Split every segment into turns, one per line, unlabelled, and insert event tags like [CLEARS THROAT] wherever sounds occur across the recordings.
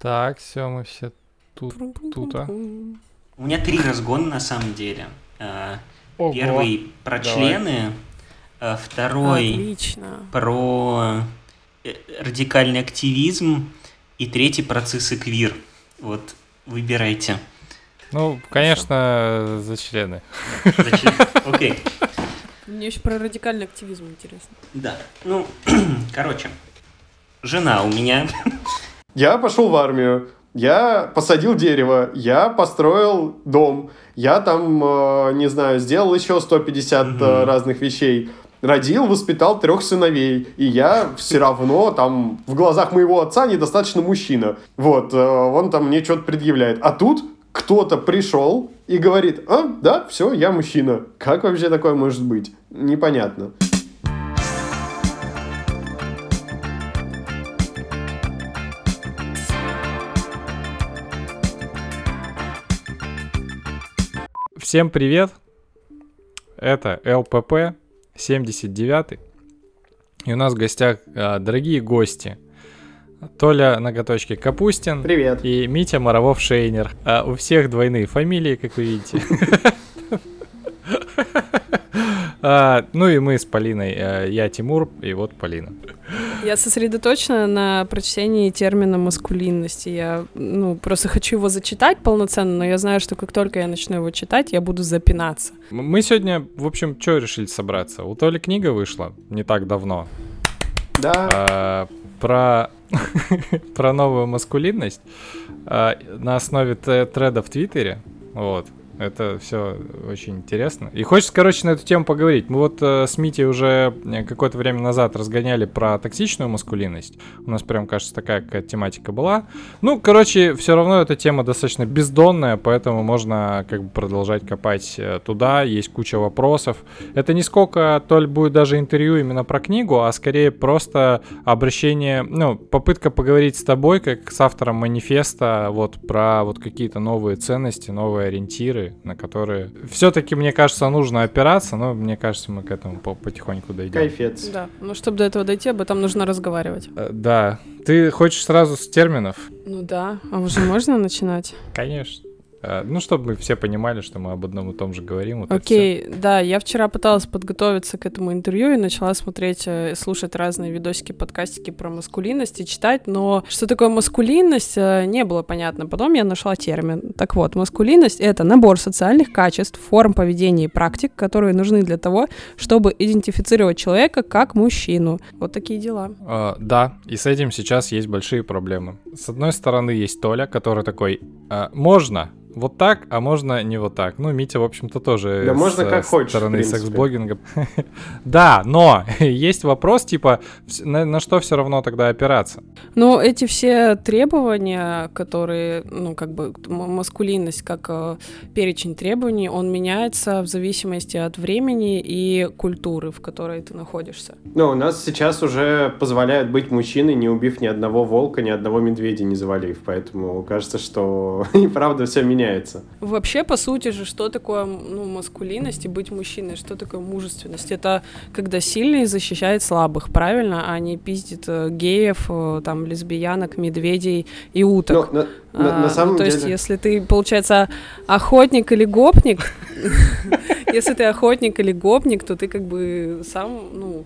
Так, все, мы все тут, тут, а.
У меня три разгона на самом деле. Э,
Ого.
Первый про
Давай.
члены, э, второй
Отлично.
про э, радикальный активизм и третий про цис и квир. Вот, выбирайте.
Ну, конечно, за члены.
Зачем? [LAUGHS] Окей.
Мне еще про радикальный активизм интересно.
Да. Ну, [CLEARS THROAT] короче, жена у меня.
Я пошел в армию, я посадил дерево, я построил дом, я там, э, не знаю, сделал еще 150 э,
Мгм.
разных вещей. Родил, воспитал трех сыновей, и я все равно там в глазах моего отца недостаточно мужчина. Вот, э, он там мне что-то предъявляет. А тут кто-то пришел и говорит, а, да, все, я мужчина. Как вообще такое может быть? Непонятно.
Всем привет! Это ЛПП 79 И у нас в гостях а, дорогие гости. Толя Ноготочки Капустин
Привет.
и Митя Моровов-Шейнер. А у всех двойные фамилии, как вы видите. [LAUGHS] А, Ну и мы с Полиной. А, Я Тимур, и вот Полина.
Я сосредоточена на прочтении термина маскулинности. Я ну, просто хочу его зачитать полноценно, но я знаю, что как только я начну его читать, я буду запинаться.
Мы сегодня, в общем, что решили собраться? У Толи книга вышла не так давно.
Да.
а, про, [LAUGHS] про новую маскулинность а, на основе треда в Твиттере. Вот. Это все очень интересно. И хочется, короче, на эту тему поговорить. Мы вот э, с Митей уже э, какое-то время назад разгоняли про токсичную маскулинность. У нас прям, кажется, такая какая-то тематика была. Ну, короче, все равно эта тема достаточно бездонная, поэтому можно как бы продолжать копать э, туда. Есть куча вопросов. Это не сколько, Толь, будет даже интервью именно про книгу, а скорее просто обращение, ну, попытка поговорить с тобой, как с автором манифеста, вот про вот какие-то новые ценности, новые ориентиры, на которые все-таки, мне кажется, нужно опираться, но мне кажется, мы к этому по- потихоньку дойдем.
Кайфец.
Да, но чтобы до этого дойти, об этом нужно разговаривать.
Э, Да. Ты хочешь сразу с терминов?
Ну да, а уже можно начинать?
Конечно. Э, Ну, чтобы мы все понимали, что мы об одном и том же говорим. вот.
Окей, да, я вчера пыталась подготовиться к этому интервью и начала смотреть, э, слушать разные видосики, подкастики про маскулинность и читать, но что такое маскулинность, э, не было понятно. Потом я нашла термин. Так вот, маскулинность — это набор социальных качеств, форм поведения и практик, которые нужны для того, чтобы идентифицировать человека как мужчину. Вот такие дела.
Э, да, и с этим сейчас есть большие проблемы. С одной стороны есть Толя, который такой, можно вот так, а можно не вот так. Ну, Митя, в общем-то, тоже
Да
с,
можно как
с
хочешь,
стороны секс-блогинга. [LAUGHS] Да, но [LAUGHS] есть вопрос, типа, на, на что все равно тогда опираться?
Но эти все требования, которые, ну, как бы маскулинность, как э, перечень требований, он меняется в зависимости от времени и культуры, в которой ты находишься.
Ну, у нас сейчас уже позволяют быть мужчиной, не убив ни одного волка, ни одного медведя не завалив. Поэтому кажется, что [LAUGHS] и правда все меняется.
Вообще, по сути же, что такое ну, маскулинность и быть мужчиной? Что такое мужественность? Это когда сильный защищает слабых, правильно? А не пиздит э, геев, э, там, лесбиянок, медведей и уток.
Ну, на, на- на
А,
самом
ну, то
деле...
есть, если ты, получается, охотник или гопник, [LAUGHS] если ты охотник или гопник, то ты как бы сам, ну,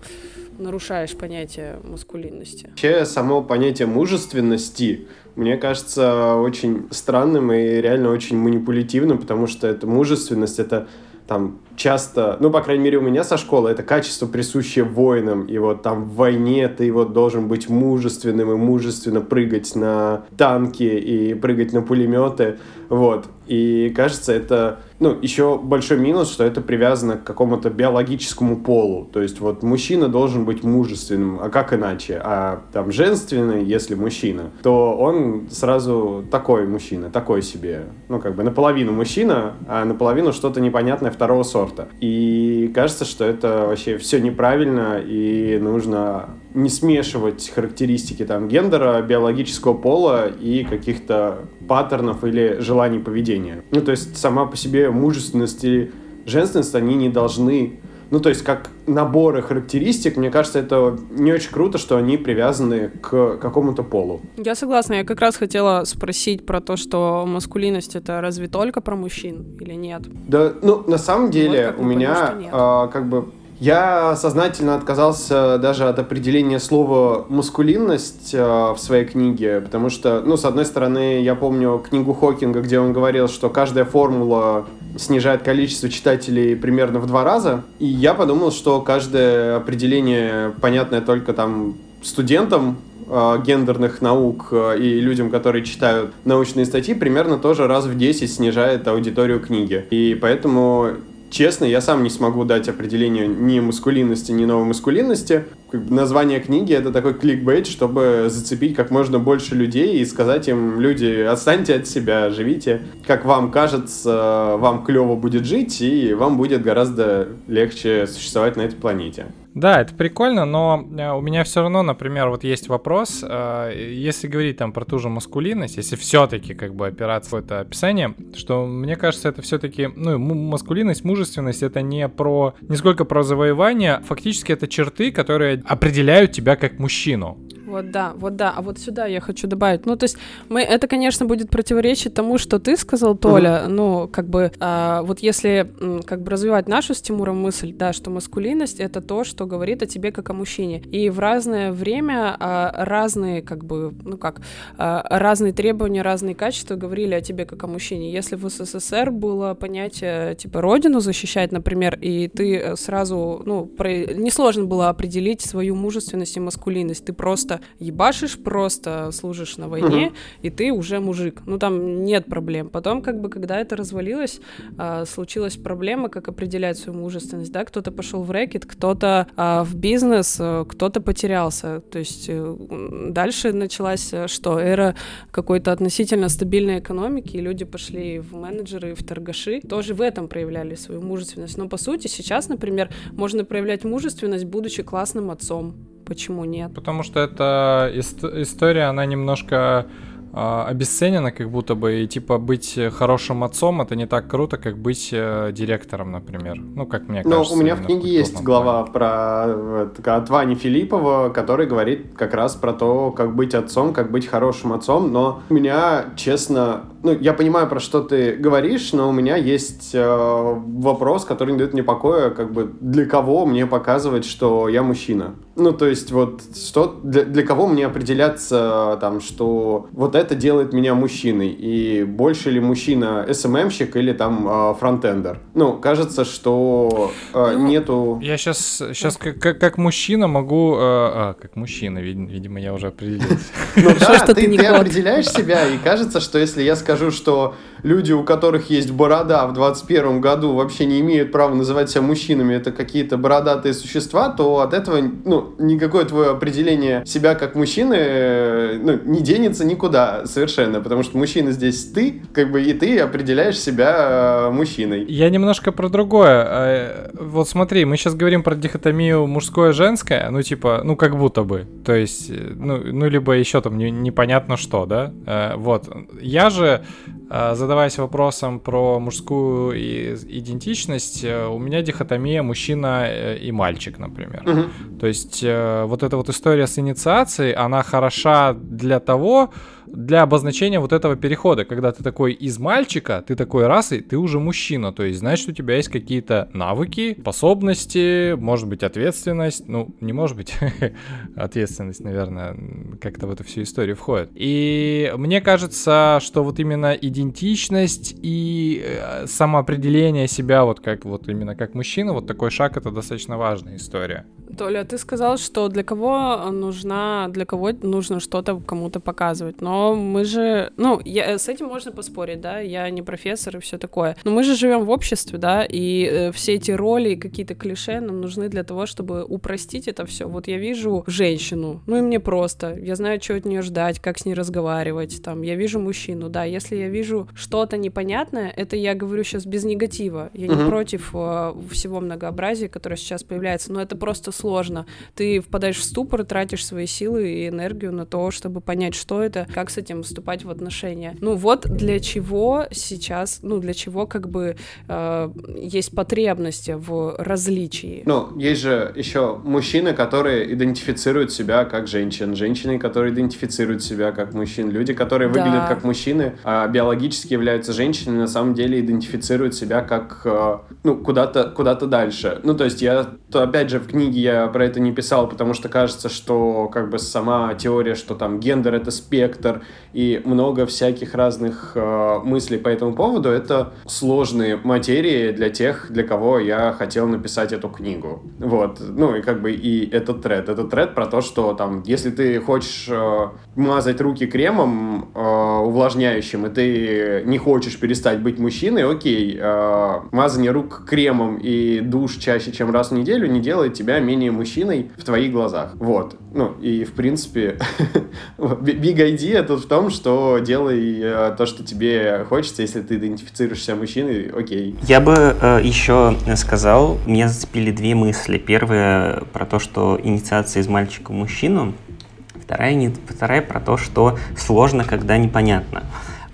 нарушаешь понятие маскулинности.
Вообще, само понятие мужественности, мне кажется, очень странным и реально очень манипулятивным, потому что это мужественность, это там часто, ну, по крайней мере, у меня со школы это качество, присущее воинам, и вот там в войне ты вот должен быть мужественным и мужественно прыгать на танки и прыгать на пулеметы, вот, и кажется, это, ну, еще большой минус, что это привязано к какому-то биологическому полу, то есть вот мужчина должен быть мужественным, а как иначе, а там женственный, если мужчина, то он сразу такой мужчина, такой себе, ну, как бы наполовину мужчина, а наполовину что-то непонятное второго сорта. И кажется, что это вообще все неправильно, и нужно не смешивать характеристики там гендера, биологического пола и каких-то паттернов или желаний поведения. Ну, то есть сама по себе мужественность и женственность, они не должны Ну, то есть, как наборы характеристик, мне кажется, это не очень круто, что они привязаны к какому-то полу.
Я согласна. Я как раз хотела спросить про то, что маскулинность это разве только про мужчин или нет?
Да, ну, на самом деле, вот у меня а, как бы я сознательно отказался даже от определения слова «маскулинность» э, в своей книге, потому что, ну, с одной стороны, я помню книгу Хокинга, где он говорил, что каждая формула снижает количество читателей примерно в два раза, и я подумал, что каждое определение, понятное только там студентам, э, гендерных наук э, и людям, которые читают научные статьи, примерно тоже раз в 10 снижает аудиторию книги. И поэтому Честно, я сам не смогу дать определение ни маскулинности, ни новой маскулинности. Название книги — это такой кликбейт, чтобы зацепить как можно больше людей и сказать им, люди, отстаньте от себя, живите, как вам кажется, вам клево будет жить, и вам будет гораздо легче существовать на этой планете.
Да, это прикольно, но э, у меня все равно, например, вот есть вопрос, э, если говорить там про ту же маскулинность, если все-таки как бы опираться в это описание, что мне кажется, это все-таки, ну, маскулинность, мужественность, это не про, не сколько про завоевание, фактически это черты, которые определяют тебя как мужчину.
Вот да, вот да. А вот сюда я хочу добавить. Ну, то есть, мы, это, конечно, будет противоречить тому, что ты сказал, Толя. Mm-hmm. Ну, как бы, а, вот если как бы развивать нашу с Тимуром мысль, да, что маскулинность это то, что говорит о тебе как о мужчине. И в разное время а, разные, как бы, ну как, а, разные требования, разные качества говорили о тебе как о мужчине. Если в СССР было понятие, типа, родину защищать, например, и ты сразу, ну, про... несложно было определить свою мужественность и маскулинность. Ты просто просто ебашишь, просто служишь на войне, угу. и ты уже мужик. Ну, там нет проблем. Потом, как бы, когда это развалилось, э, случилась проблема, как определять свою мужественность, да, кто-то пошел в рэкет, кто-то э, в бизнес, э, кто-то потерялся. То есть э, дальше началась э, что? Эра какой-то относительно стабильной экономики, и люди пошли в менеджеры, в торгаши, тоже в этом проявляли свою мужественность. Но, по сути, сейчас, например, можно проявлять мужественность, будучи классным отцом. Почему нет?
Потому что эта история, она немножко а, обесценено, как будто бы, и типа быть хорошим отцом это не так круто, как быть э, директором, например. Ну, как мне кажется.
Ну, у меня в книге есть глава про от Вани Филиппова, который говорит как раз про то, как быть отцом, как быть хорошим отцом, но у меня, честно, ну, я понимаю, про что ты говоришь, но у меня есть э, вопрос, который не дает мне покоя, как бы для кого мне показывать, что я мужчина. Ну, то есть вот что для, для кого мне определяться там, что вот это делает меня мужчиной. И больше ли мужчина СММщик или там э, фронтендер? Ну, кажется, что э, нету...
Я сейчас, сейчас как, как мужчина могу... Э, а, как мужчина, видимо, я уже определился. [LAUGHS]
Ну да, ты определяешь себя, и кажется, что если я скажу, что люди, у которых есть борода в 21 году, вообще не имеют права называть себя мужчинами, это какие-то бородатые существа, то от этого ну, никакое твое определение себя как мужчины э, ну, не денется никуда совершенно, потому что мужчина здесь ты, как бы и ты определяешь себя э, мужчиной.
Я немножко про другое. А, вот смотри, мы сейчас говорим про дихотомию мужское-женское, ну типа, ну как будто бы, то есть, э, ну, ну либо еще там не, непонятно что, да, вот. Я же задаваясь вопросом про мужскую идентичность, э, у меня дихотомия мужчина э, и мальчик, например. Угу. То есть э, вот эта вот история с инициацией, она хороша для того, для обозначения вот этого перехода, когда ты такой из мальчика, ты такой расы, ты уже мужчина, то есть значит у тебя есть какие-то навыки, способности, может быть ответственность, ну не может быть [LAUGHS] ответственность, наверное, как-то в эту всю историю входит. И мне кажется, что вот именно идентичность и э, самоопределение себя вот как вот именно как мужчина, вот такой шаг это достаточно важная история.
Толя, ты сказал, что для кого нужна, для кого нужно что-то кому-то показывать, но мы же, ну, я, с этим можно поспорить, да, я не профессор и все такое, но мы же живем в обществе, да, и э, все эти роли и какие-то клише нам нужны для того, чтобы упростить это все. Вот я вижу женщину, ну и мне просто, я знаю, что от нее ждать, как с ней разговаривать, там, я вижу мужчину, да, если я вижу что-то непонятное, это я говорю сейчас без негатива, я не uh-huh. против э, всего многообразия, которое сейчас появляется, но это просто сложно. Ты впадаешь в ступор, тратишь свои силы и энергию на то, чтобы понять, что это, как с этим вступать в отношения. Ну вот для чего сейчас, ну для чего как бы э, есть потребности в различии.
Ну, есть же еще мужчины, которые идентифицируют себя как женщин, женщины, которые идентифицируют себя как мужчин, люди, которые да. выглядят как мужчины, а биологически являются женщинами, на самом деле идентифицируют себя как, э, ну, куда-то куда дальше. Ну, то есть я, то, опять же, в книге я про это не писал, потому что кажется, что как бы сама теория, что там гендер — это спектр, и много всяких разных э, мыслей по этому поводу, это сложные материи для тех, для кого я хотел написать эту книгу. Вот. Ну, и как бы и этот тред. Это тред про то, что там, если ты хочешь э, мазать руки кремом э, увлажняющим, и ты не хочешь перестать быть мужчиной, окей, э, мазание рук кремом и душ чаще, чем раз в неделю не делает тебя менее мужчиной в твоих глазах. Вот. Ну, и в принципе, [LAUGHS] big idea тут в том, что делай э, то, что тебе хочется, если ты идентифицируешь себя мужчиной, окей.
Я бы э, еще сказал, меня зацепили две мысли. Первая про то, что инициация из мальчика в мужчину, вторая, не, вторая про то, что сложно, когда непонятно.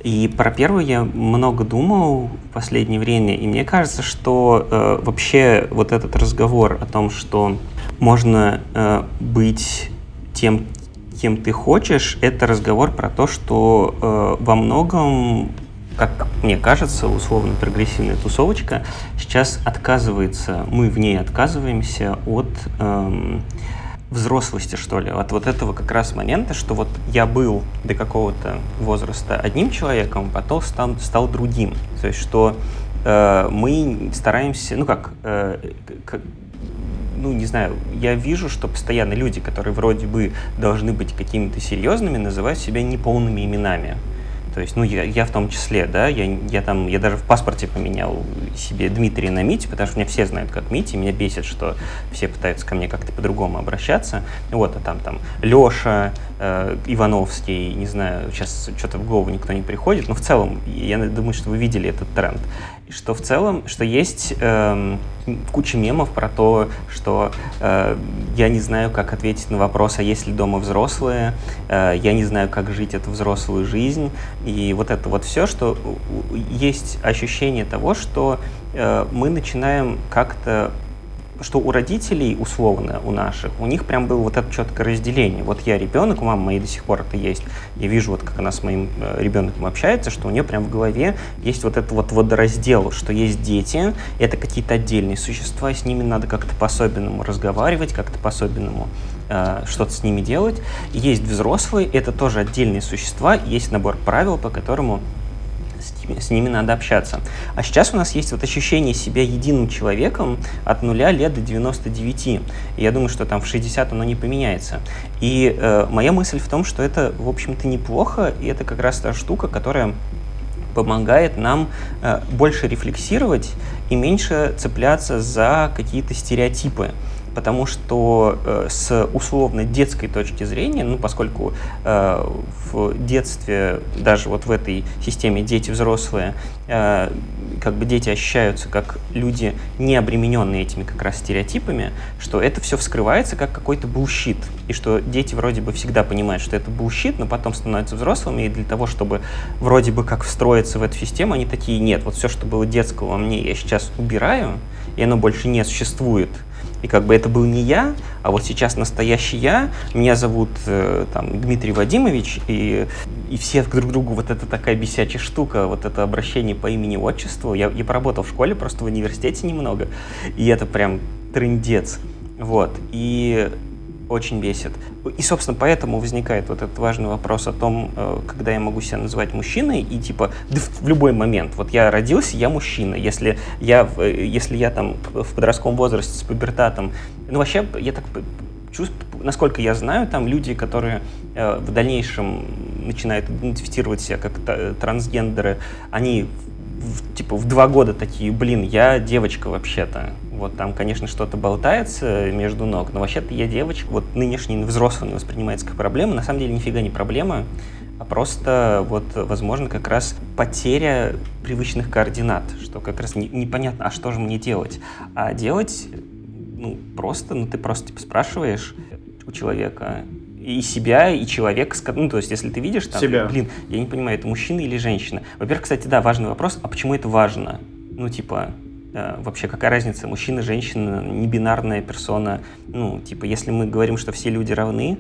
И про первую я много думал в последнее время, и мне кажется, что э, вообще вот этот разговор о том, что можно э, быть тем, кем ты хочешь, это разговор про то, что э, во многом как мне кажется, условно прогрессивная тусовочка сейчас отказывается, мы в ней отказываемся от эм, взрослости, что ли, от вот этого как раз момента, что вот я был до какого-то возраста одним человеком, потом стал, стал другим. То есть, что э, мы стараемся, ну как, э, как, ну, не знаю, я вижу, что постоянно люди, которые вроде бы должны быть какими-то серьезными, называют себя неполными именами. То есть, ну, я, я в том числе, да, я, я там, я даже в паспорте поменял себе Дмитрий на Мити, потому что меня все знают как Мити, меня бесит, что все пытаются ко мне как-то по-другому обращаться. Вот, а там, там, Леша, э, Ивановский, не знаю, сейчас что-то в голову никто не приходит, но в целом, я думаю, что вы видели этот тренд что в целом, что есть э, куча мемов про то, что э, я не знаю, как ответить на вопрос, а есть ли дома взрослые, э, я не знаю, как жить эту взрослую жизнь, и вот это вот все, что есть ощущение того, что э, мы начинаем как-то что у родителей, условно, у наших, у них прям было вот это четкое разделение. Вот я ребенок, у мамы моей до сих пор это есть. Я вижу, вот как она с моим э, ребенком общается, что у нее прям в голове есть вот этот вот водораздел, что есть дети, это какие-то отдельные существа, с ними надо как-то по-особенному разговаривать, как-то по-особенному э, что-то с ними делать. есть взрослые, это тоже отдельные существа, есть набор правил, по которому с ними надо общаться. А сейчас у нас есть вот ощущение себя единым человеком от нуля лет до 99. И я думаю, что там в 60 оно не поменяется. И э, моя мысль в том, что это, в общем-то, неплохо, и это как раз та штука, которая помогает нам э, больше рефлексировать и меньше цепляться за какие-то стереотипы потому что э, с условно детской точки зрения, ну, поскольку э, в детстве, даже вот в этой системе дети-взрослые, э, как бы дети ощущаются как люди, не обремененные этими как раз стереотипами, что это все вскрывается как какой-то bullshit, и что дети вроде бы всегда понимают, что это bullshit, но потом становятся взрослыми, и для того, чтобы вроде бы как встроиться в эту систему, они такие, нет, вот все, что было детского во мне, я сейчас убираю, и оно больше не существует, и как бы это был не я, а вот сейчас настоящий я. Меня зовут э, там, Дмитрий Вадимович, и, и все друг другу вот это такая бесячая штука, вот это обращение по имени-отчеству. Я, я поработал в школе, просто в университете немного, и это прям трындец. Вот. И очень бесит. И, собственно, поэтому возникает вот этот важный вопрос о том, э, когда я могу себя называть мужчиной, и типа да в любой момент. Вот я родился, я мужчина. Если я, э, если я там в подростковом возрасте с пубертатом, ну вообще я так чувствую, насколько я знаю, там люди, которые э, в дальнейшем начинают идентифицировать себя как трансгендеры, они типа в два года такие, блин, я девочка вообще-то. Вот там, конечно, что-то болтается между ног, но вообще-то я девочка. Вот нынешний взрослый воспринимается как проблема. На самом деле нифига не проблема, а просто вот, возможно, как раз потеря привычных координат, что как раз не, непонятно, а что же мне делать? А делать ну, просто, ну, ты просто, типа, спрашиваешь у человека, и себя, и человека, ну, то есть, если ты видишь там,
себя.
блин, я не понимаю, это мужчина или женщина. Во-первых, кстати, да, важный вопрос, а почему это важно? Ну, типа, э, вообще, какая разница, мужчина, женщина, небинарная персона, ну, типа, если мы говорим, что все люди равны,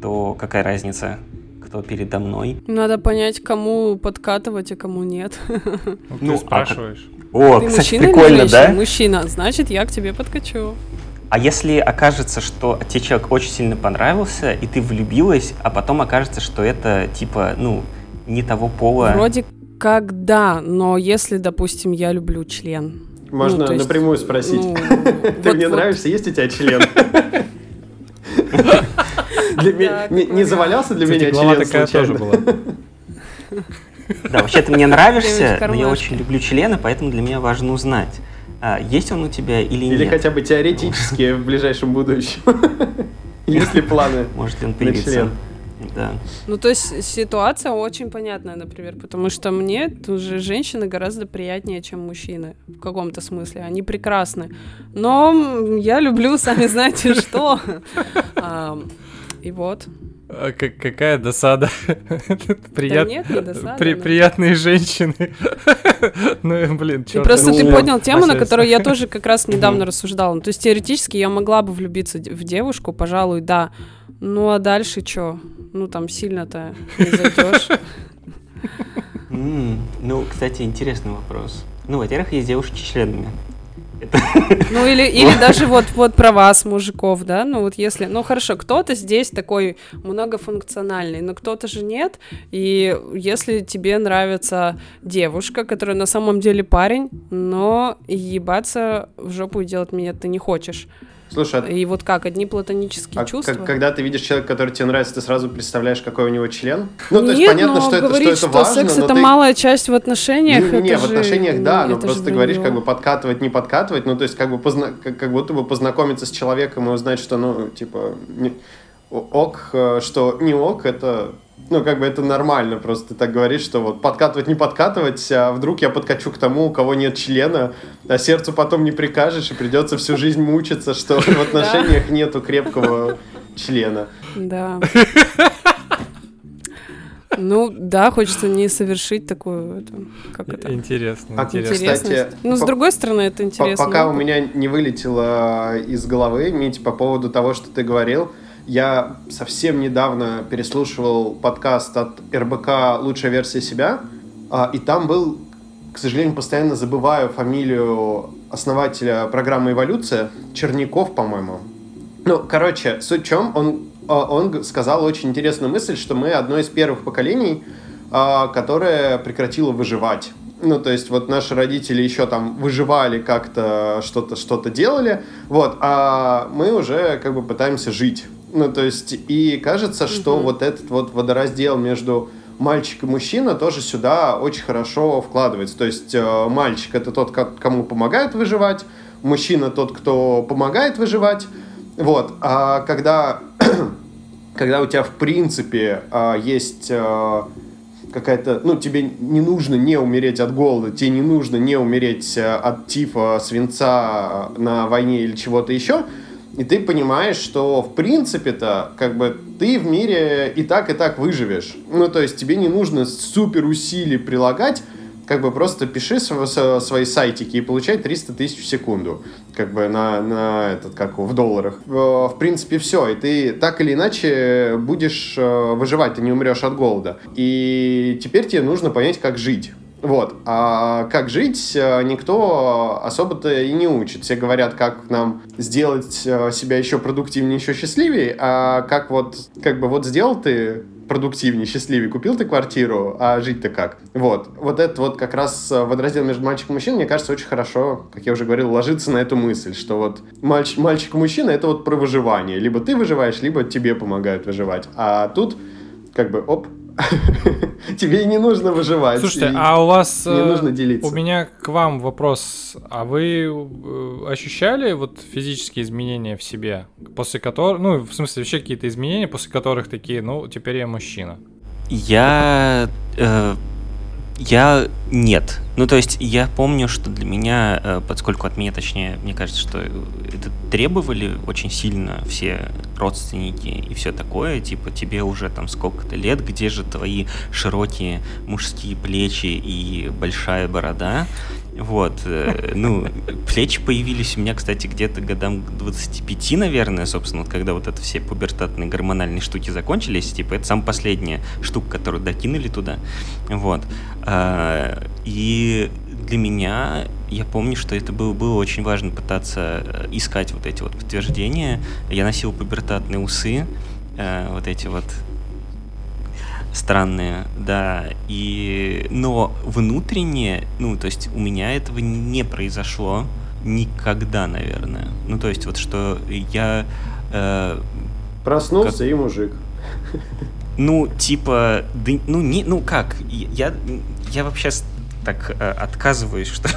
то какая разница, кто передо мной?
Надо понять, кому подкатывать, а кому нет.
Ну,
Ну,
ты
а
спрашиваешь.
О,
Ты
кстати,
мужчина
прикольно, да?
Мужчина, значит, я к тебе подкачу.
А если окажется, что тебе человек очень сильно понравился, и ты влюбилась, а потом окажется, что это, типа, ну, не того пола...
Вроде как да, но если, допустим, я люблю член.
Можно
Ну, есть,
напрямую спросить.
ну, [LAUGHS]
Ты
вот-
мне
вот-
нравишься, есть у тебя член? [LAUGHS] Не- завалялся для меня член
такая тоже
случайно?
была.
Да, вообще ты мне нравишься, но я очень люблю члены, поэтому для меня важно узнать, есть он у тебя или,
Или
нет.
хотя бы теоретически в ближайшем будущем. [LAUGHS] Есть ли планы? [LAUGHS]
Может ли он появиться. Да.
Ну, то есть ситуация очень понятная, например, потому что мне уже женщины гораздо приятнее, чем мужчины в каком-то смысле. Они прекрасны. Но я люблю, сами знаете что. [LAUGHS] А, И вот.
А как- какая досада. [LAUGHS] Прият-
нет, не досада,
При-
но-
Приятные женщины. [LAUGHS] Ну, блин,
И
чёрт.
просто ты
ну,
поднял тему, на которую я тоже как раз недавно рассуждала. Ну, То есть теоретически я могла бы влюбиться в девушку, пожалуй, да. Ну а дальше что? Ну там сильно-то не зайдешь. [LAUGHS]
М, Ну, кстати, интересный вопрос. Ну, во-первых, есть девушки с [LAUGHS]
Ну или, или даже вот, вот про вас, мужиков, да, ну вот если, ну хорошо, кто-то здесь такой многофункциональный, но кто-то же нет, и если тебе нравится девушка, которая на самом деле парень, но ебаться в жопу и делать меня ты не хочешь,
Слушай, а
и вот как, одни платонические
А
чувства?
как- когда ты видишь человека, который тебе нравится, ты сразу представляешь, какой у него член? Ну, то есть
Нет,
понятно,
но
что это, что
говорить,
это
что
важно,
секс это
ты...
малая часть в отношениях,
Не, не,
это
в
же-
отношениях, да, но
это же
просто ты говоришь, как бы подкатывать, не подкатывать, ну, то есть как бы позна- как, как будто бы познакомиться с человеком и узнать, что, ну, типа, не- ок, э, что не ок, это, ну, как бы это нормально, просто ты так говоришь, что вот подкатывать, не подкатывать, а вдруг я подкачу к тому, у кого нет члена, а сердцу потом не прикажешь, и придется всю жизнь мучиться, что [LAUGHS] в отношениях нету крепкого члена.
Да. [LAUGHS] Ну, да, хочется не совершить такую, это, как это,
Интересно,
А,
интересно.
Кстати,
ну, с другой стороны, это
По-
интересно.
Пока у меня не вылетело из головы, Мить, по поводу того, что ты говорил, я совсем недавно переслушивал подкаст от РБК «Лучшая версия себя», а, и там был, к сожалению, постоянно забываю фамилию основателя программы «Эволюция», Черняков, по-моему. Ну, короче, суть в чем, он, а, он сказал очень интересную мысль, что мы одно из первых поколений, а, которое прекратило выживать. Ну, то есть вот наши родители еще там выживали как-то, что-то что делали, вот, а мы уже как бы пытаемся жить. Ну, то есть, и кажется, что
Мгм.
вот этот вот водораздел между мальчик и мужчина тоже сюда очень хорошо вкладывается. То есть э, мальчик это тот, ко- кому помогают выживать, мужчина тот, кто помогает выживать. Вот. А когда, [CLEARS THROAT] когда у тебя в принципе а, есть а, какая-то, ну, тебе не нужно не умереть от голода, тебе не нужно не умереть а, от тифа, свинца на войне или чего-то еще, и ты понимаешь, что в принципе-то, как бы, ты в мире и так, и так выживешь. Ну, то есть тебе не нужно супер усилий прилагать, как бы просто пиши свои сайтики и получай 300 тысяч в секунду, как бы на, на этот, как в долларах. В, в принципе, все, и ты так или иначе будешь э, выживать, ты не умрешь от голода. И теперь тебе нужно понять, как жить. Вот. А как жить, э, никто особо-то и не учит. Все говорят, как нам сделать э, себя еще продуктивнее, еще счастливее, а как вот, как бы вот сделал ты продуктивнее, счастливее, купил ты квартиру, а жить-то как? Вот. Вот это вот как раз э, водораздел между мальчиком и мужчиной, мне кажется, очень хорошо, как я уже говорил, ложится на эту мысль, что вот мальч- мальчик и мужчина — это вот про выживание. Либо ты выживаешь, либо тебе помогают выживать. А тут как бы, оп, [LAUGHS] тебе и не нужно выживать.
Слушайте, а у вас...
не
э,
нужно делиться.
У меня к вам вопрос. А вы э, ощущали вот физические изменения в себе, после которых... Ну, в смысле, вообще какие-то изменения, после которых такие, ну, теперь я мужчина?
Я... э, я Нет. Ну, то есть я помню, что для меня, э, поскольку от меня, точнее, мне кажется, что это требовали очень сильно все родственники и все такое, типа тебе уже там сколько-то лет, где же твои широкие мужские плечи и большая борода, вот, э, ну, плечи появились у меня, кстати, где-то годам 25, наверное, собственно, вот когда вот это все пубертатные гормональные штуки закончились, типа, это самая последняя штука, которую докинули туда, вот. А, и для меня, я помню, что это было, было очень важно пытаться э, искать вот эти вот подтверждения. Я носил пубертатные усы, э, вот эти вот странные, да, и, но внутренне, ну, то есть у меня этого не произошло никогда, наверное. Ну, то есть вот что я... Э,
Проснулся как... и мужик.
Ну, типа, да, ну, не, ну как, я, я вообще так э, отказываюсь [LAUGHS] что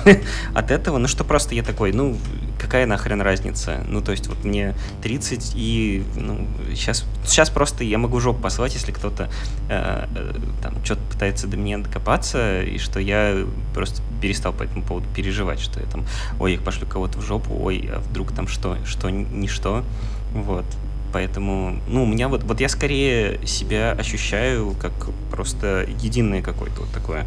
от этого, ну что просто я такой, ну какая нахрен разница? Ну то есть вот мне 30 и ну, сейчас, сейчас просто я могу жопу послать, если кто-то э, э, там что-то пытается до меня докопаться, и что я просто перестал по этому поводу переживать, что я там, ой, я пошлю кого-то в жопу, ой, а вдруг там что, что, ни что, вот. Поэтому, ну, у меня вот, вот я скорее себя ощущаю как просто единое какое-то вот такое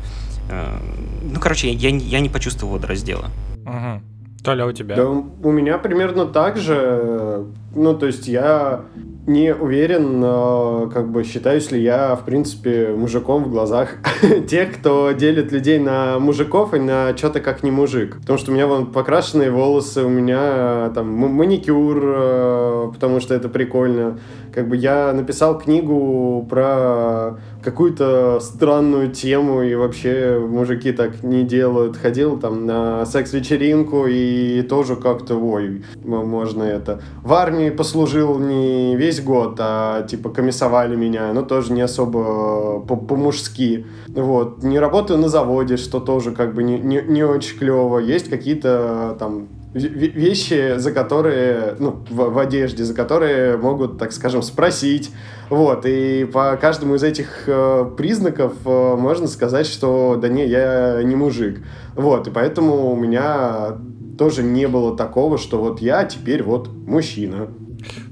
ну, короче, я, я не почувствовал водораздела.
Угу. Толя, у тебя?
Да, у меня примерно так же. Ну, то есть я не уверен, как бы считаюсь ли я, в принципе, мужиком в глазах [LAUGHS] тех, кто делит людей на мужиков и на что-то как не мужик. Потому что у меня вон покрашенные волосы, у меня там маникюр, э, потому что это прикольно. Как бы я написал книгу про какую-то странную тему, и вообще мужики так не делают. Ходил там на секс-вечеринку, и тоже как-то, ой, можно это. В армии послужил не весь год, а типа комиссовали меня, но тоже не особо по-мужски. Вот. Не работаю на заводе, что тоже как бы не, не, не очень клево. Есть какие-то там вещи, за которые, ну, в, в одежде, за которые могут, так скажем, спросить. Вот, и по каждому из этих э, признаков э, можно сказать, что да не, я не мужик. Вот, и поэтому у меня тоже не было такого, что вот я теперь вот мужчина.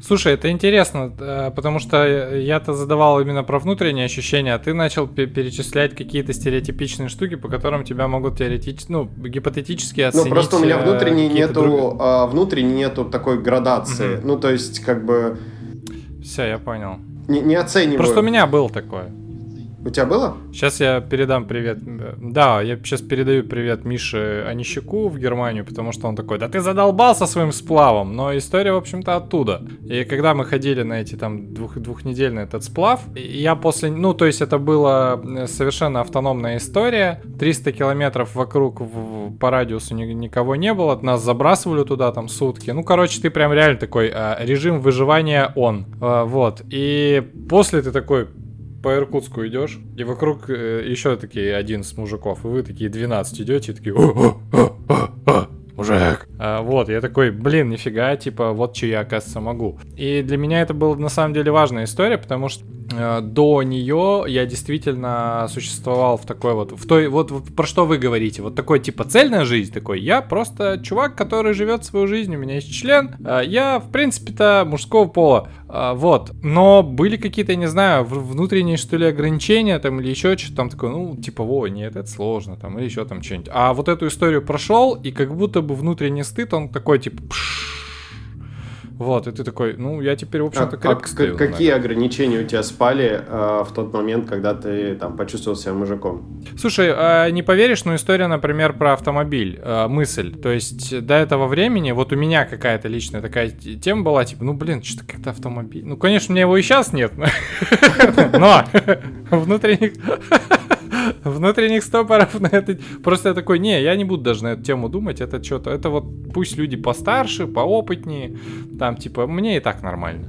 Слушай, это интересно, э, потому что я-то задавал именно про внутренние ощущения, а ты начал перечислять какие-то стереотипичные штуки, по которым тебя могут теоретически, ну, гипотетически оценить.
Ну, просто у меня внутренне нету, друг... а, внутренне нету такой градации. Угу. Ну, то есть, как бы...
Все, я понял.
Не, не оцениваю.
Просто у меня было такое.
У тебя было?
Сейчас я передам привет. Да, я сейчас передаю привет Мише Онищуку в Германию, потому что он такой, да ты задолбался своим сплавом. Но история, в общем-то, оттуда. И когда мы ходили на эти там двух, двухнедельный этот сплав, я после, ну, то есть это была э, совершенно автономная история. 300 километров вокруг в, по радиусу ни, никого не было, нас забрасывали туда там сутки. Ну, короче, ты прям реально такой, а, режим выживания он. А, вот. И после ты такой, по Иркутску идешь, и вокруг э, еще такие 11 мужиков, и вы такие 12 идете, и такие, о, о, о, о, мужик. А, вот, я такой, блин, нифига, типа, вот что я, оказывается, могу. И для меня это была, на самом деле, важная история, потому что до нее я действительно существовал в такой вот, в той, вот, про что вы говорите, вот такой типа цельная жизнь такой. Я просто чувак, который живет свою жизнь, у меня есть член, э, я в принципе-то мужского пола, э, вот. Но были какие-то, не знаю, внутренние что ли ограничения там или еще что-то там такое, ну типа, о, нет, это сложно там или еще там что-нибудь. А вот эту историю прошел и как будто бы внутренний стыд, он такой типа, пш, вот, и ты такой, ну, я теперь, в общем-то, крепко а, стою.
Какие ограничения у тебя спали э, в тот момент, когда ты там почувствовал себя мужиком?
Слушай, э, не поверишь, но история, например, про автомобиль, э, мысль. То есть до этого времени, вот у меня какая-то личная такая тема была, типа, ну, блин, что-то как-то автомобиль. Ну, конечно, у меня его и сейчас нет, но [LAUGHS] внутренних... внутренних стопоров на это... Просто я такой, не, я не буду даже на эту тему думать, это что-то... Это вот пусть люди постарше, поопытнее, там, типа, мне и так нормально.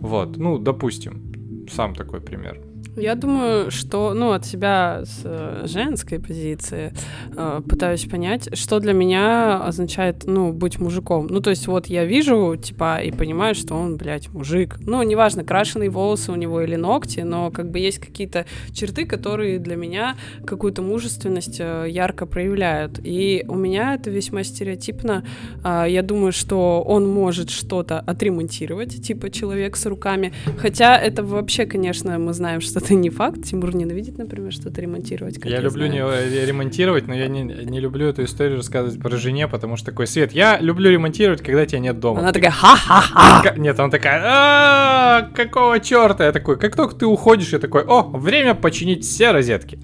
Вот, ну, допустим, сам такой пример.
Я думаю, что, ну, от себя с э, женской позиции э, пытаюсь понять, что для меня означает, ну, быть мужиком. Ну, то есть вот я вижу, типа, и понимаю, что он, блядь, мужик. Ну, неважно, крашеные волосы у него или ногти, но как бы есть какие-то черты, которые для меня какую-то мужественность э, ярко проявляют. И у меня это весьма стереотипно. Э, я думаю, что он может что-то отремонтировать, типа человек с руками. Хотя это вообще, конечно, мы знаем, что это не факт. Тимур ненавидит, например, что-то ремонтировать.
Я, я люблю не ремонтировать, но я не, не люблю эту историю рассказывать про жене, потому что такой свет. Я люблю ремонтировать, когда тебя нет дома.
Она такая ха-ха-ха.
Нет, она такая, «А, какого черта? Я такой, как только ты уходишь, я такой, о, время починить все розетки.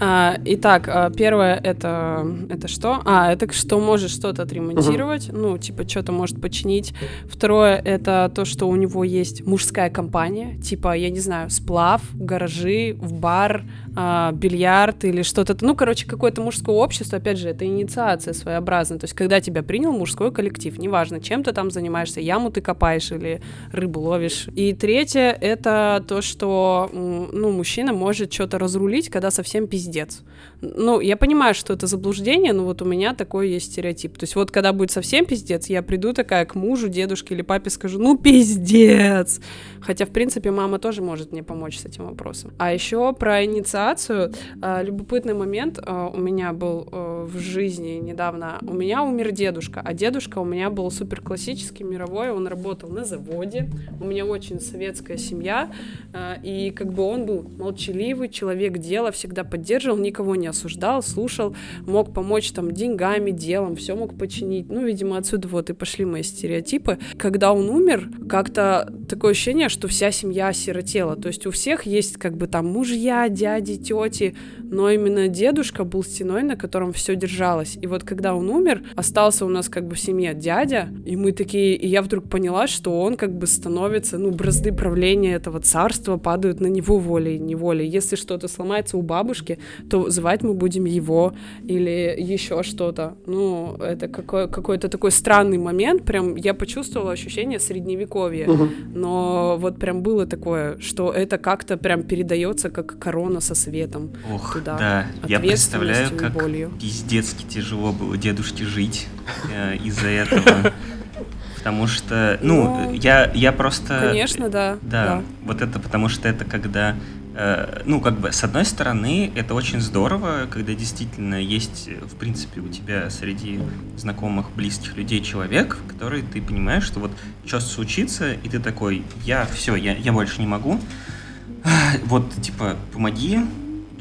А, итак, а, первое это это что? А, это что может что-то отремонтировать, угу. ну, типа, что-то может починить. Второе это то, что у него есть мужская компания, типа, я не знаю, сплав, гаражи, в бар, а, бильярд или что-то. Ну, короче, какое-то мужское общество, опять же, это инициация своеобразная. То есть, когда тебя принял мужской коллектив, неважно, чем ты там занимаешься, яму ты копаешь или рыбу ловишь. И третье это то, что, ну, мужчина может что-то разрулить, когда совсем пиздец. Ну, я понимаю, что это заблуждение, но вот у меня такой есть стереотип. То есть вот когда будет совсем пиздец, я приду такая к мужу, дедушке или папе скажу, ну пиздец. Хотя, в принципе, мама тоже может мне помочь с этим вопросом. А еще про инициацию. А, любопытный момент а, у меня был а, в жизни недавно. У меня умер дедушка, а дедушка у меня был супер классический, мировой. Он работал на заводе. У меня очень советская семья. И как бы он был молчаливый, человек дела, всегда поддерживал, никого не осуждал, слушал, мог помочь там деньгами, делом, все мог починить. Ну, видимо, отсюда вот и пошли мои стереотипы. Когда он умер, как-то такое ощущение, что вся семья осиротела. То есть у всех есть как бы там мужья, дяди, тети, но именно дедушка был стеной, на котором все держалось. И вот когда он умер, остался у нас как бы в семье дядя, и мы такие, и я вдруг поняла, что он как бы становится, ну, бразды правления этого царства падают на него волей-неволей. Если что-то сломается у бабушки, то звать мы будем его или еще что-то. Ну, это какой- какой-то такой странный момент, прям я почувствовала ощущение средневековья, угу. но вот прям было такое, что это как-то прям передается как корона со светом.
Ох, туда, да, я представляю, как болью. пиздецки тяжело было дедушке жить э, из-за этого. Потому что, ну, ну, я, я просто...
Конечно, да,
да. Да, вот это потому что это когда ну, как бы, с одной стороны, это очень здорово, когда действительно есть, в принципе, у тебя среди знакомых, близких людей человек, который ты понимаешь, что вот что случится, и ты такой, я все, я, я больше не могу, [SIGHS] вот, типа, помоги,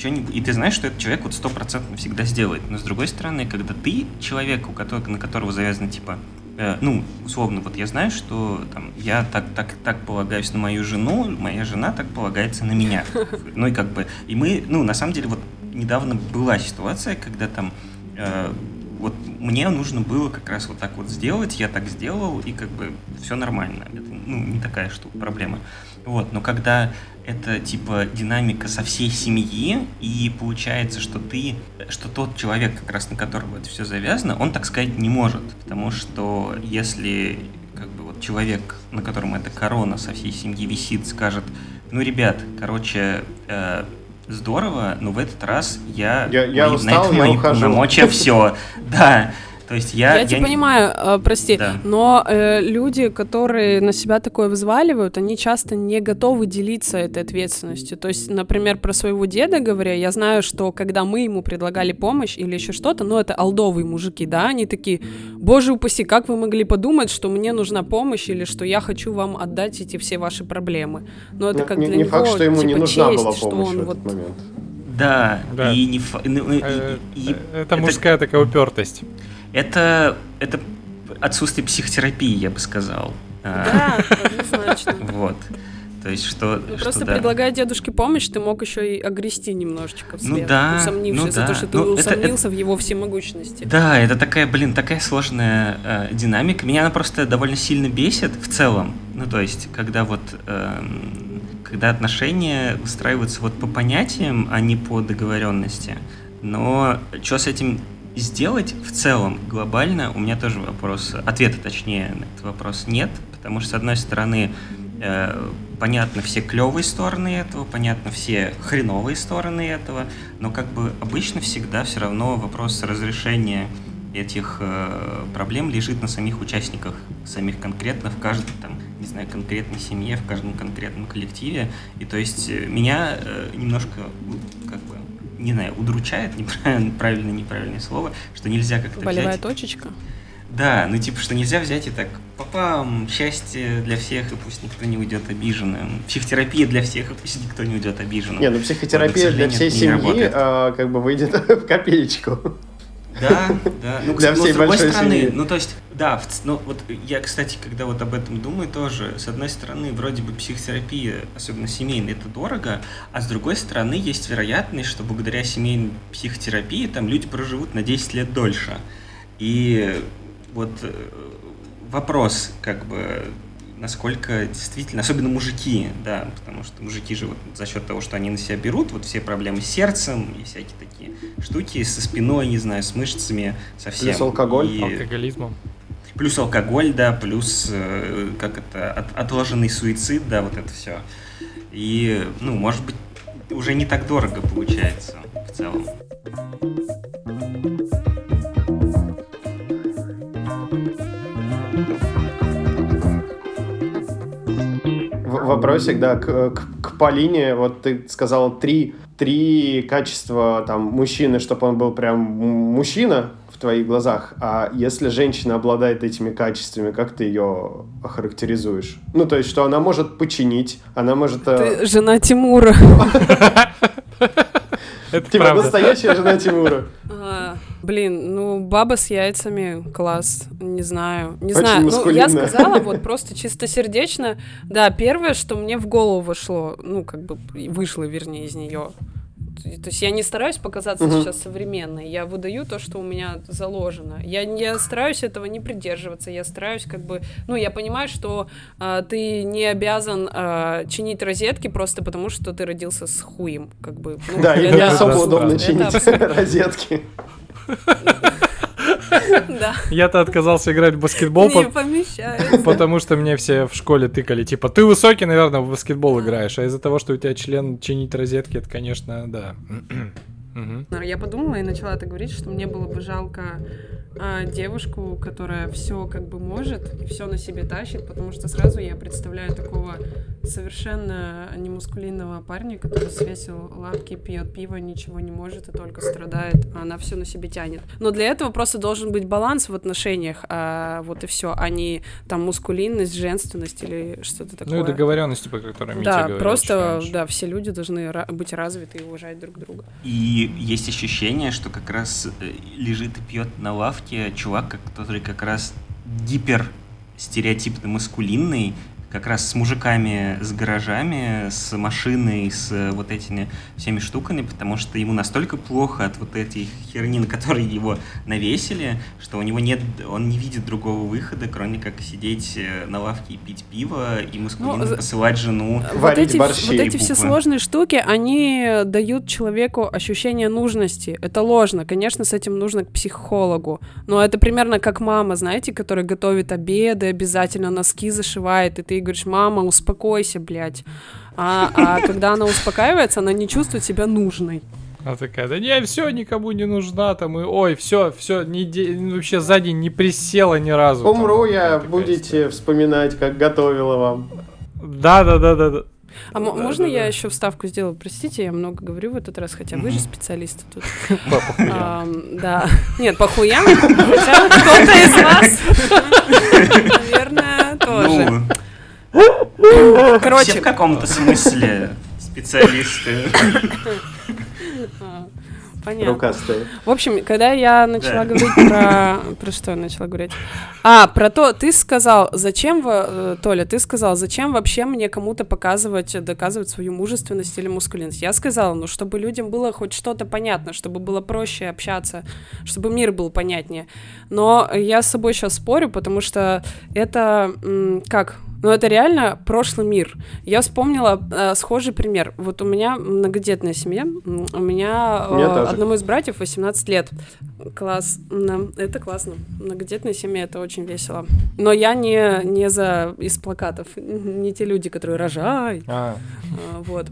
и ты знаешь, что этот человек вот стопроцентно всегда сделает. Но с другой стороны, когда ты человек, у которого, на которого завязано, типа, Э, ну, условно, вот я знаю, что там, я так, так, так полагаюсь на мою жену, моя жена так полагается на меня. [LAUGHS] Ну и как бы, и мы, ну, на самом деле, вот недавно была ситуация, когда там э, вот мне нужно было как раз вот так вот сделать, я так сделал, и как бы все нормально. Это, ну, не такая штука, проблема. Вот, но когда это типа динамика со всей семьи, и получается, что ты, что тот человек, как раз на которого это все завязано, он так сказать не может, потому что если как бы вот человек, на котором эта корона со всей семьи висит, скажет, ну, ребят, короче, э, здорово, но в этот раз я,
я, я
мои,
устал,
на это мои полномочия все, [LAUGHS] да, то есть я...
Я, я тебя не... понимаю, э, прости, да. но э, люди, которые на себя такое взваливают, они часто не готовы делиться этой ответственностью. То есть, например, про своего деда говоря, я знаю, что когда мы ему предлагали помощь или еще что-то, ну, это алдовые мужики, да, они такие, боже упаси, как вы могли подумать, что мне нужна помощь или что я хочу вам отдать эти все ваши проблемы. Но это
ну,
как
не,
для
не
него,
факт, что ему
типа,
не нужна
честь,
была помощь
что он
в этот
вот...
момент.
Да,
да.
и не фа... ну, и,
и,
и,
это, это мужская такая упертость.
Это, это отсутствие психотерапии, я бы сказал.
Да, однозначно.
Вот. То есть что...
Ну,
что
просто
да.
предлагая дедушке помощь, ты мог еще и огрести немножечко в
ну, да,
усомнившись
ну,
за
да.
то, что ты
ну,
усомнился
это,
в его всемогущности.
Да, это такая, блин, такая сложная э, динамика. Меня она просто довольно сильно бесит в целом. Ну, то есть, когда вот... Э, когда отношения устраиваются вот по понятиям, а не по договоренности. Но что с этим сделать в целом глобально, у меня тоже вопрос, ответа точнее на этот вопрос нет, потому что, с одной стороны, Э, понятно все клевые стороны этого, понятно все хреновые стороны этого, но как бы обычно всегда все равно вопрос разрешения этих э, проблем лежит на самих участниках, самих конкретно в каждой там, не знаю, конкретной семье, в каждом конкретном коллективе. И то есть э, меня э, немножко, как бы, не знаю, удручает, [LAUGHS] неправильно, правильно, неправильное слово, что нельзя как-то
Болевая
взять...
точечка?
Да, ну типа, что нельзя взять и так, папам, счастье для всех, и пусть никто не уйдет обиженным. Психотерапия для всех, и пусть никто не уйдет обиженным.
Не, ну психотерапия вот, для всей семьи а, как бы выйдет [LAUGHS] в копеечку.
Да, да.
Ну, Для всей
с другой стороны,
семьи.
ну то есть, да, ну вот я, кстати, когда вот об этом думаю тоже, с одной стороны, вроде бы психотерапия, особенно семейная, это дорого, а с другой стороны, есть вероятность, что благодаря семейной психотерапии там люди проживут на 10 лет дольше. И вот э, вопрос, как бы, насколько действительно, особенно мужики, да, потому что мужики же вот за счет того, что они на себя берут, вот все проблемы с сердцем и всякие такие штуки со спиной, не знаю, с мышцами, совсем.
Плюс алкоголь.
И-
Алкоголизмом.
Плюс алкоголь, да, плюс, э, как это, от- отложенный суицид, да, вот это все. И, ну, может быть, уже не так дорого получается в целом.
Вопросик, да, к, к, к Полине. Вот ты сказала три, три качества там мужчины, чтобы он был прям мужчина в твоих глазах. А если женщина обладает этими качествами, как ты ее охарактеризуешь? Ну, то есть, что она может починить, она может... э,
Ты жена Тимура. [LAUGHS]
Это
Типа
правда.
настоящая жена Тимура.
Блин, ну баба с яйцами, класс, не знаю, не
Очень
знаю. Ну, я сказала вот [LAUGHS] просто чистосердечно, да, первое, что мне в голову вошло, ну как бы вышло, вернее, из нее. То есть я не стараюсь показаться
Мгм.
сейчас современной, я выдаю то, что у меня заложено. Я, я стараюсь этого не придерживаться, я стараюсь как бы... Ну, я понимаю, что а, ты не обязан а, чинить розетки просто потому, что ты родился с хуем, как бы. Ну,
Да,
это
не особо удобно чинить [LAUGHS] розетки.
Да.
Я-то отказался играть в баскетбол,
Не
по-
помещается.
потому что мне все в школе тыкали, типа, ты высокий, наверное, в баскетбол играешь, а из-за того, что у тебя член чинить розетки, это, конечно, да. Мгм.
Я подумала и начала это говорить, что мне было бы жалко а, девушку, которая все как бы может и все на себе тащит, потому что сразу я представляю такого совершенно немускулинного парня, который свесил лапки, пьет пиво, ничего не может и только страдает, а она все на себе тянет. Но для этого просто должен быть баланс в отношениях, а, вот и все, а не там мускулинность, женственность или что-то такое.
Ну и договоренности, по которым Митя
Да, просто, да, все люди должны быть развиты и уважать друг друга.
И есть ощущение, что как раз э, лежит и пьет на лавке чувак, который как раз гипер стереотипно маскулинный, как раз с мужиками, с гаражами, с машиной, с э, вот этими всеми штуками, потому что ему настолько плохо от вот этой херни, на которые его навесили, что у него нет, он не видит другого выхода, кроме как сидеть э, на лавке и пить пиво, и маскулинно
Ну,
посылать жену.
Вот
Варить
эти,
борщи
вот эти все сложные штуки, они дают человеку ощущение нужности. Это ложно. Конечно, с этим нужно к психологу. Но это примерно как мама, знаете, которая готовит обеды, обязательно носки зашивает, и ты говоришь, мама, успокойся, блядь. А, а когда она успокаивается, она не чувствует себя нужной.
Она такая, да не, все, никому не нужна, там, и, ой, все, все, вообще за день не присела ни разу.
Умру
там,
я,
такая
будете
история.
вспоминать, как готовила вам.
Да, да, да, да, да.
А
Да,
можно
да,
я
да.
еще вставку сделаю? Простите, я много говорю в этот раз, хотя вы же специалисты тут. [LAUGHS] Да. Нет, по хуям, хотя кто-то из вас, [LAUGHS] наверное, тоже.
Ну, все
Короче,
в каком-то смысле специалисты.
понятно.
Рукастые.
В общем, когда я начала
Да.
говорить про... Про что я начала говорить? А, про то, ты сказал, зачем, э, Толя, ты сказал, зачем вообще мне кому-то показывать, доказывать свою мужественность или мускулинность? Я сказала, ну, чтобы людям было хоть что-то понятно, чтобы было проще общаться, чтобы мир был понятнее. Но я с собой сейчас спорю, потому что это, как, Но это реально прошлый мир. Я вспомнила э, схожий пример. Вот у меня многодетная семья. У меня, э, одному из братьев 18 лет. Класс. Это классно. Многодетная семья — это очень весело. Но я не, не за из плакатов. [LAUGHS] Не те люди, которые рожай.
А,
А, Вот.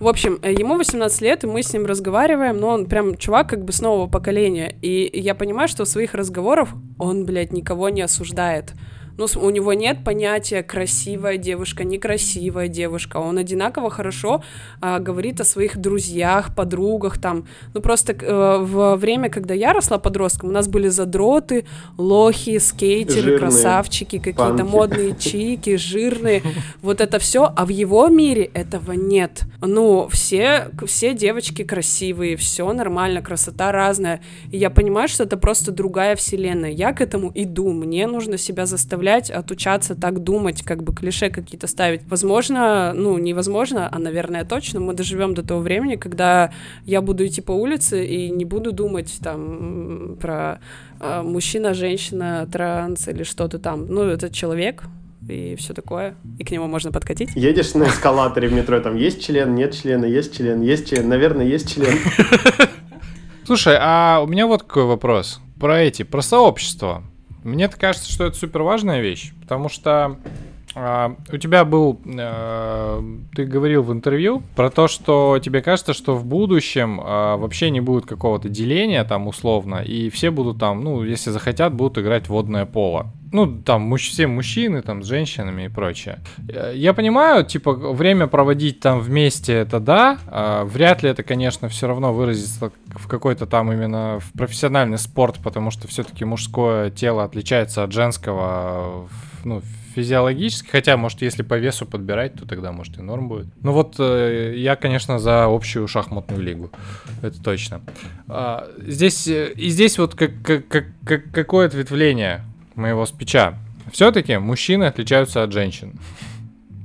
В общем, э, ему 18 лет, и мы с ним разговариваем, но он прям чувак как бы с нового поколения. И я понимаю, что в своих разговорах он, блядь, никого не осуждает. Ну, у него нет понятия красивая девушка, некрасивая девушка. Он одинаково хорошо а, говорит о своих друзьях, подругах там. Ну, просто э, в время, когда я росла подростком, у нас были задроты, лохи, скейтеры,
Жирные
красавчики, какие-то модные чики, жирные. Вот это все, а в его мире этого нет. Ну, все, все девочки красивые, все нормально, красота разная. И я понимаю, что это просто другая вселенная. Я к этому иду. Мне нужно себя заставлять отучаться так думать, как бы клише какие-то ставить. Возможно, ну, невозможно, а, наверное, точно, мы доживем до того времени, когда я буду идти по улице и не буду думать там про а, мужчина, женщина, транс или что-то там. Ну, это человек, и все такое, и к нему можно подкатить.
Едешь на эскалаторе в метро, там есть член, нет члена, есть член, есть член, наверное, есть член. [LAUGHS]
Слушай, а у меня вот какой вопрос. Про эти, про сообщество. Мне кажется, что это супер важная вещь, потому что а, у тебя был, э, ты говорил в интервью про то, что тебе кажется, что в будущем а, вообще не будет какого-то деления там условно, и все будут там, ну, если захотят, будут играть водное поло. Ну, там, муж- все мужчины, там, с женщинами и прочее. Э, Я понимаю, типа, время проводить там вместе, это да. а, вряд ли это, конечно, все равно выразится в какой-то там именно в профессиональный спорт, потому что все-таки мужское тело отличается от женского, ну, физиологически, хотя, может, если по весу подбирать, то тогда, может, и норм будет. Ну вот, э, я, конечно, за общую шахматную лигу, это точно. А, здесь, э, и здесь вот как, как, как, как- какое ответвление моего спича. Все-таки мужчины отличаются от женщин.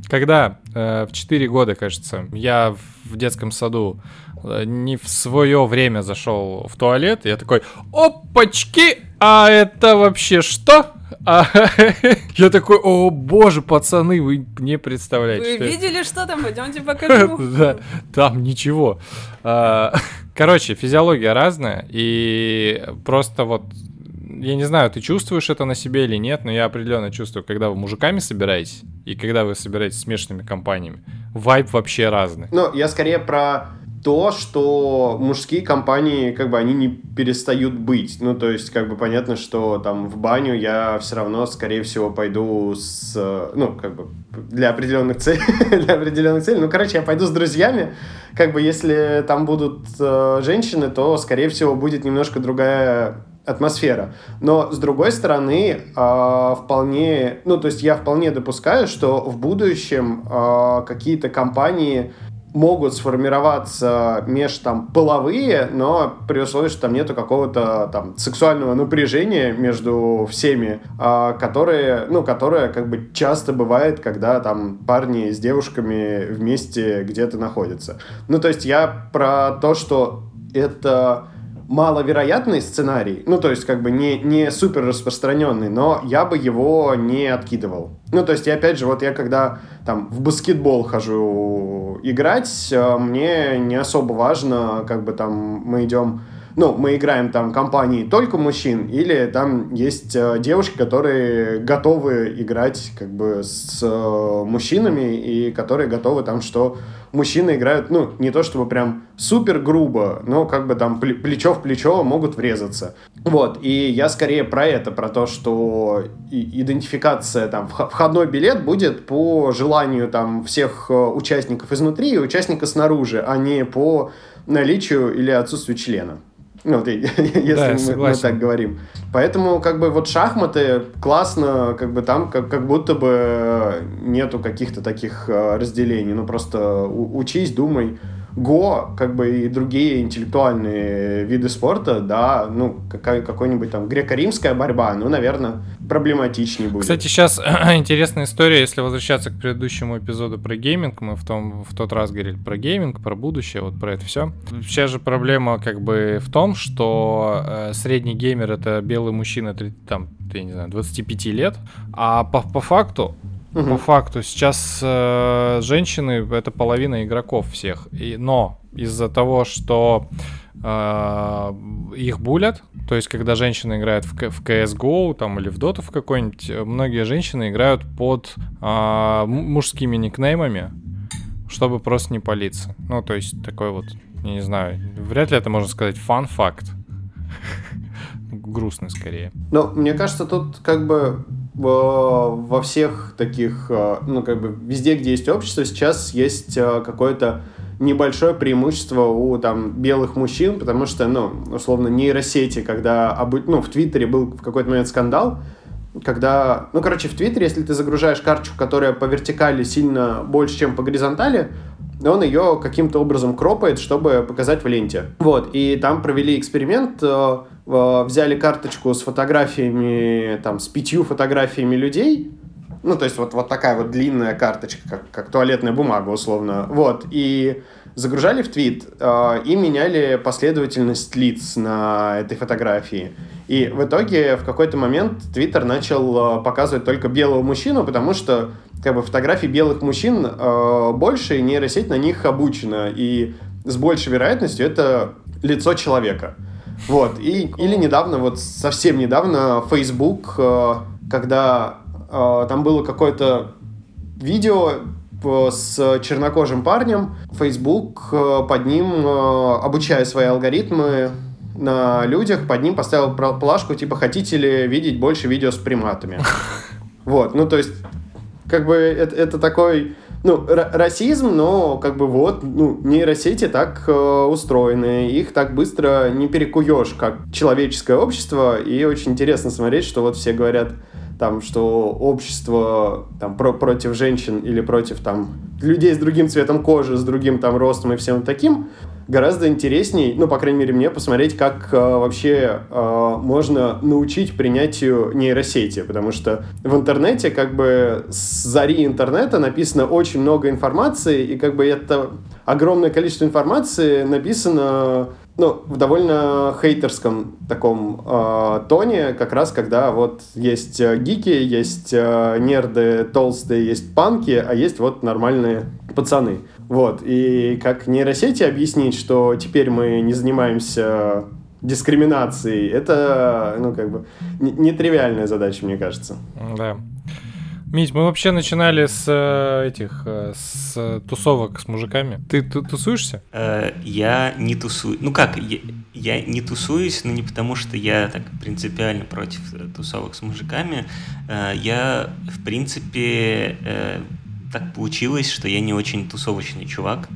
Когда э, в 4 года, кажется, я в детском саду э, не в свое время зашел в туалет, я такой, опачки, а это вообще что? А, [LAUGHS] я такой, о боже, пацаны, вы не представляете.
Вы
что это».
видели, что там? Пойдемте покажу. [LAUGHS]
Да, там ничего. А, [LAUGHS] Короче, физиология разная, и просто вот я не знаю, ты чувствуешь это на себе или нет, но я определенно чувствую, когда вы мужиками собираетесь и когда вы собираетесь смешанными компаниями. Вайб вообще разный.
Ну, я скорее про то, что мужские компании, как бы, они не перестают быть. Ну, то есть, как бы, понятно, что там в баню я все равно, скорее всего, пойду с, ну, как бы, для определенных целей, [LAUGHS] для определенных целей. Ну, короче, я пойду с друзьями. Как бы, если там будут э, женщины, то, скорее всего, будет немножко другая атмосфера. Но, с другой стороны, э, вполне, ну, то есть я вполне допускаю, что в будущем э, какие-то компании могут сформироваться меж там половые, но при условии, что там нету какого-то там сексуального напряжения между всеми, а, которые, ну, которое как бы часто бывает, когда там парни с девушками вместе где-то находятся. Ну, то есть я про то, что это маловероятный сценарий, ну, то есть, как бы не, не супер распространенный, но я бы его не откидывал. Ну, то есть, и опять же, вот я когда там в баскетбол хожу играть, э, мне не особо важно, как бы там мы идем ну, мы играем там компании только мужчин, или там есть э, девушки, которые готовы играть как бы с э, мужчинами, и которые готовы там, что мужчины играют, ну, не то чтобы прям супер грубо, но как бы там пле- плечо в плечо могут врезаться. Вот, и я скорее про это, про то, что идентификация, там, вх- входной билет будет по желанию там всех э, участников изнутри и участника снаружи, а не по наличию или отсутствию члена. Ну, вот, [LAUGHS] если
я
мы- мы, так говорим. Поэтому, как бы, вот шахматы классно, как бы там как, как будто бы нету каких-то таких э, разделений. Ну, просто учись, думай. Го, как бы и другие интеллектуальные виды спорта, да, ну, какая, какой-нибудь там греко-римская борьба, ну, наверное, проблематичнее будет.
Кстати, сейчас [CLEARS THROAT] интересная история, если возвращаться к предыдущему эпизоду про гейминг, мы в, том, в тот раз говорили про гейминг, про будущее, вот про это все. Сейчас же проблема как бы в том, что э, средний геймер это белый мужчина, там, я не знаю, 25 лет, а по, по факту Угу. По факту сейчас э, женщины это половина игроков всех. И, но из-за того, что э, их булят, то есть когда женщины играют в, в CSGO там, или в Dota в какой-нибудь, многие женщины играют под э, мужскими никнеймами, чтобы просто не палиться. Ну, то есть такой вот, я не знаю, вряд ли это можно сказать фан-факт. [LAUGHS] Грустный скорее.
Ну, мне кажется, тут как бы во всех таких, э, ну, как бы везде, где есть общество, сейчас есть э, какое-то небольшое преимущество у там белых мужчин, потому что, ну, условно, нейросети, когда, ну, в Твиттере был в какой-то момент скандал, когда, ну, короче, в Твиттере, если ты загружаешь карточку, которая по вертикали сильно больше, чем по горизонтали, он ее каким-то образом кропает, чтобы показать в ленте. Вот, и там провели эксперимент, э, взяли карточку с фотографиями, там, с пятью фотографиями людей, ну, то есть вот, вот такая вот длинная карточка, как, как туалетная бумага, условно, вот, и загружали в твит э, и меняли последовательность лиц на этой фотографии. И в итоге в какой-то момент Твиттер начал э, показывать только белого мужчину, потому что как бы фотографий белых мужчин э, больше, и нейросеть на них обучена. И с большей вероятностью это лицо человека. Вот. И, или недавно, вот совсем недавно, Facebook, э, когда э, там было какое-то видео э, с чернокожим парнем, Facebook э, под ним, э, обучая свои алгоритмы на людях, под ним поставил плашку, типа, хотите ли видеть больше видео с приматами? [LAUGHS] Вот, ну, то есть, как бы это, это такой ну, расизм, но как бы вот, ну, нейросети так э, устроены, их так быстро не перекуешь, как человеческое общество, и очень интересно смотреть, что вот все говорят, там, что общество там, про против женщин или против там, людей с другим цветом кожи, с другим там ростом и всем таким, гораздо интересней, ну, по крайней мере, мне посмотреть, как э, вообще э, можно научить принятию нейросети, потому что в интернете, как бы, с зари интернета написано очень много информации, и как бы это огромное количество информации написано ну, в довольно хейтерском таком э, тоне, как раз когда вот есть э, гики, есть э, нерды толстые, есть панки, а есть вот нормальные пацаны. Вот, и как нейросети объяснить, что теперь мы не занимаемся дискриминацией, это, ну, как бы, нетривиальная задача, мне кажется.
Да. Мить, мы вообще начинали с э, этих, э, с тусовок с мужиками. Ты тусуешься?
Э, я не тусую. Ну как, я, я не тусуюсь, но не потому, что я так принципиально против тусовок с мужиками. Я, в принципе, так получилось, что я не очень тусовочный чувак.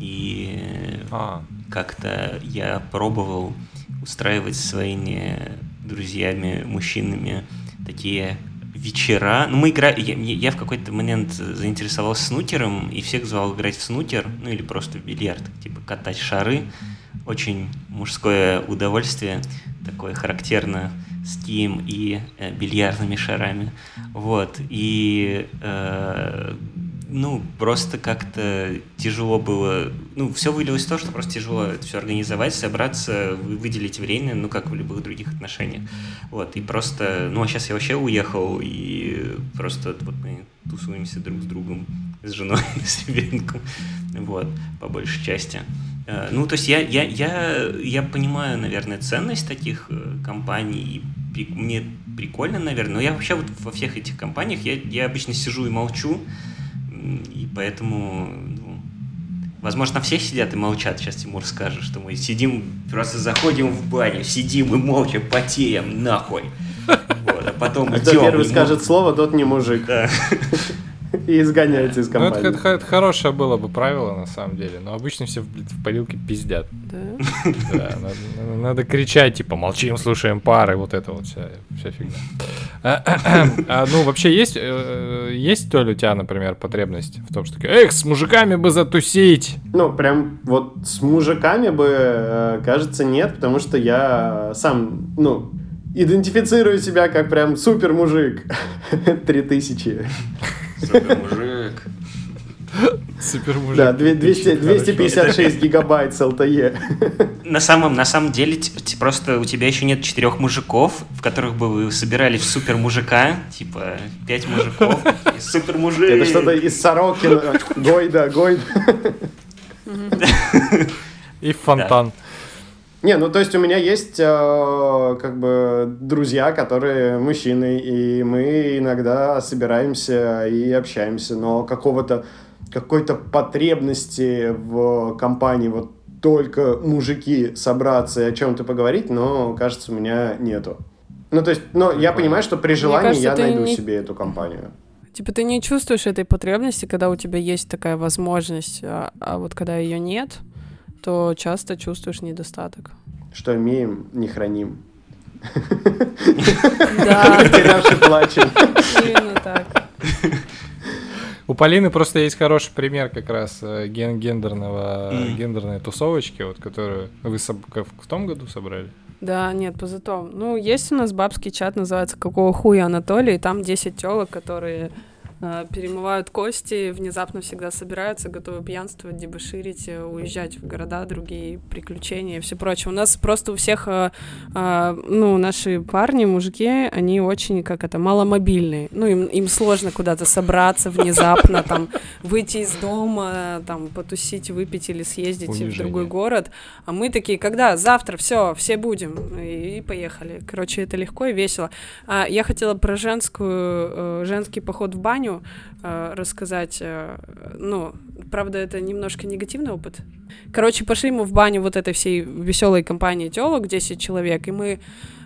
И а. как-то я пробовал устраивать своими друзьями, мужчинами такие вечера. Ну, мы играли... Я, я в какой-то момент заинтересовался снукером и всех звал играть в снукер, ну или просто в бильярд, типа катать шары. Очень мужское удовольствие, такое характерно с кием и э, бильярдными шарами. Вот. И э, ну, просто как-то тяжело было. Ну, все вылилось в то, что просто тяжело это все организовать, собраться, выделить время, ну, как в любых других отношениях. Вот, и просто, ну, а сейчас я вообще уехал, и просто вот мы тусуемся друг с другом, с женой, [LAUGHS] с ребенком, вот, по большей части. Э, ну, то есть я, я, я, я понимаю, наверное, ценность таких э, компаний, и мне прикольно, наверное, но я вообще вот во всех этих компаниях, я, я обычно сижу и молчу, и поэтому, ну, возможно, все сидят и молчат. Сейчас Тимур скажет, что мы сидим, просто заходим в баню, сидим и молча потеем нахуй. Вот, а потом
идем. Кто первый скажет слово, тот не мужик. Да. [LAUGHS] и изгоняете из компании.
Ну, это, это, это хорошее было бы правило, на самом деле, но обычно все в, в парилке пиздят. Да? [LAUGHS] Да, надо, надо кричать, типа, молчим, слушаем пары, вот это вот вся, вся фигня. А, [COUGHS] а ну, вообще, есть, э, есть, то ли у тебя, например, потребность в том, что, эх, с мужиками бы затусить?
Ну, прям вот с мужиками бы, э, кажется, нет, потому что я сам, ну, идентифицирую себя как прям супер мужик. [LAUGHS]
3000.
Супермужик. Супермужик.
Да, 200, 256 гигабайт с LTE.
На самом, на самом деле, просто у тебя еще нет четырех мужиков, в которых бы вы собирали в супер мужика, типа пять мужиков и супер мужик.
Это что-то из Сорокина. Гойда, Гойда.
И фонтан. Да.
Не, ну то есть у меня есть э, как бы друзья, которые мужчины, и мы иногда собираемся и общаемся, но какого-то какой-то потребности в компании вот только мужики собраться и о чем-то поговорить, но кажется у меня нету. Ну то есть, но я понимаю, что при желании кажется, я найду не... себе эту компанию.
Типа ты не чувствуешь этой потребности, когда у тебя есть такая возможность, а, а вот когда ее нет, то часто чувствуешь недостаток.
Что имеем, не храним.
Да.
Потерявший плачем.
Именно так.
У Полины просто есть хороший пример как раз э, ген гендерного, mm. гендерной тусовочки, вот, которую вы в том году собрали.
Да, нет, позатом. Ну, есть у нас бабский чат, называется «Какого хуя Анатолий», и там 10 телок, которые перемывают кости, внезапно всегда собираются, готовы пьянствовать, дебоширить, э, уезжать в города, другие приключения и все прочее. У нас просто у всех, э, ну, наши парни, мужики, они очень, как это, маломобильные. Ну, им, им сложно куда-то собраться внезапно, там, выйти из дома, там, потусить, выпить или съездить Унижение. в другой город. А мы такие, когда? Завтра, все, все будем. И, и поехали. Короче, это легко и весело. А, я хотела про женскую, женский поход в баню, баню э, рассказать. Э, ну, правда, это немножко негативный опыт. Короче, пошли мы в баню вот этой всей веселой компании телок, 10 человек, и мы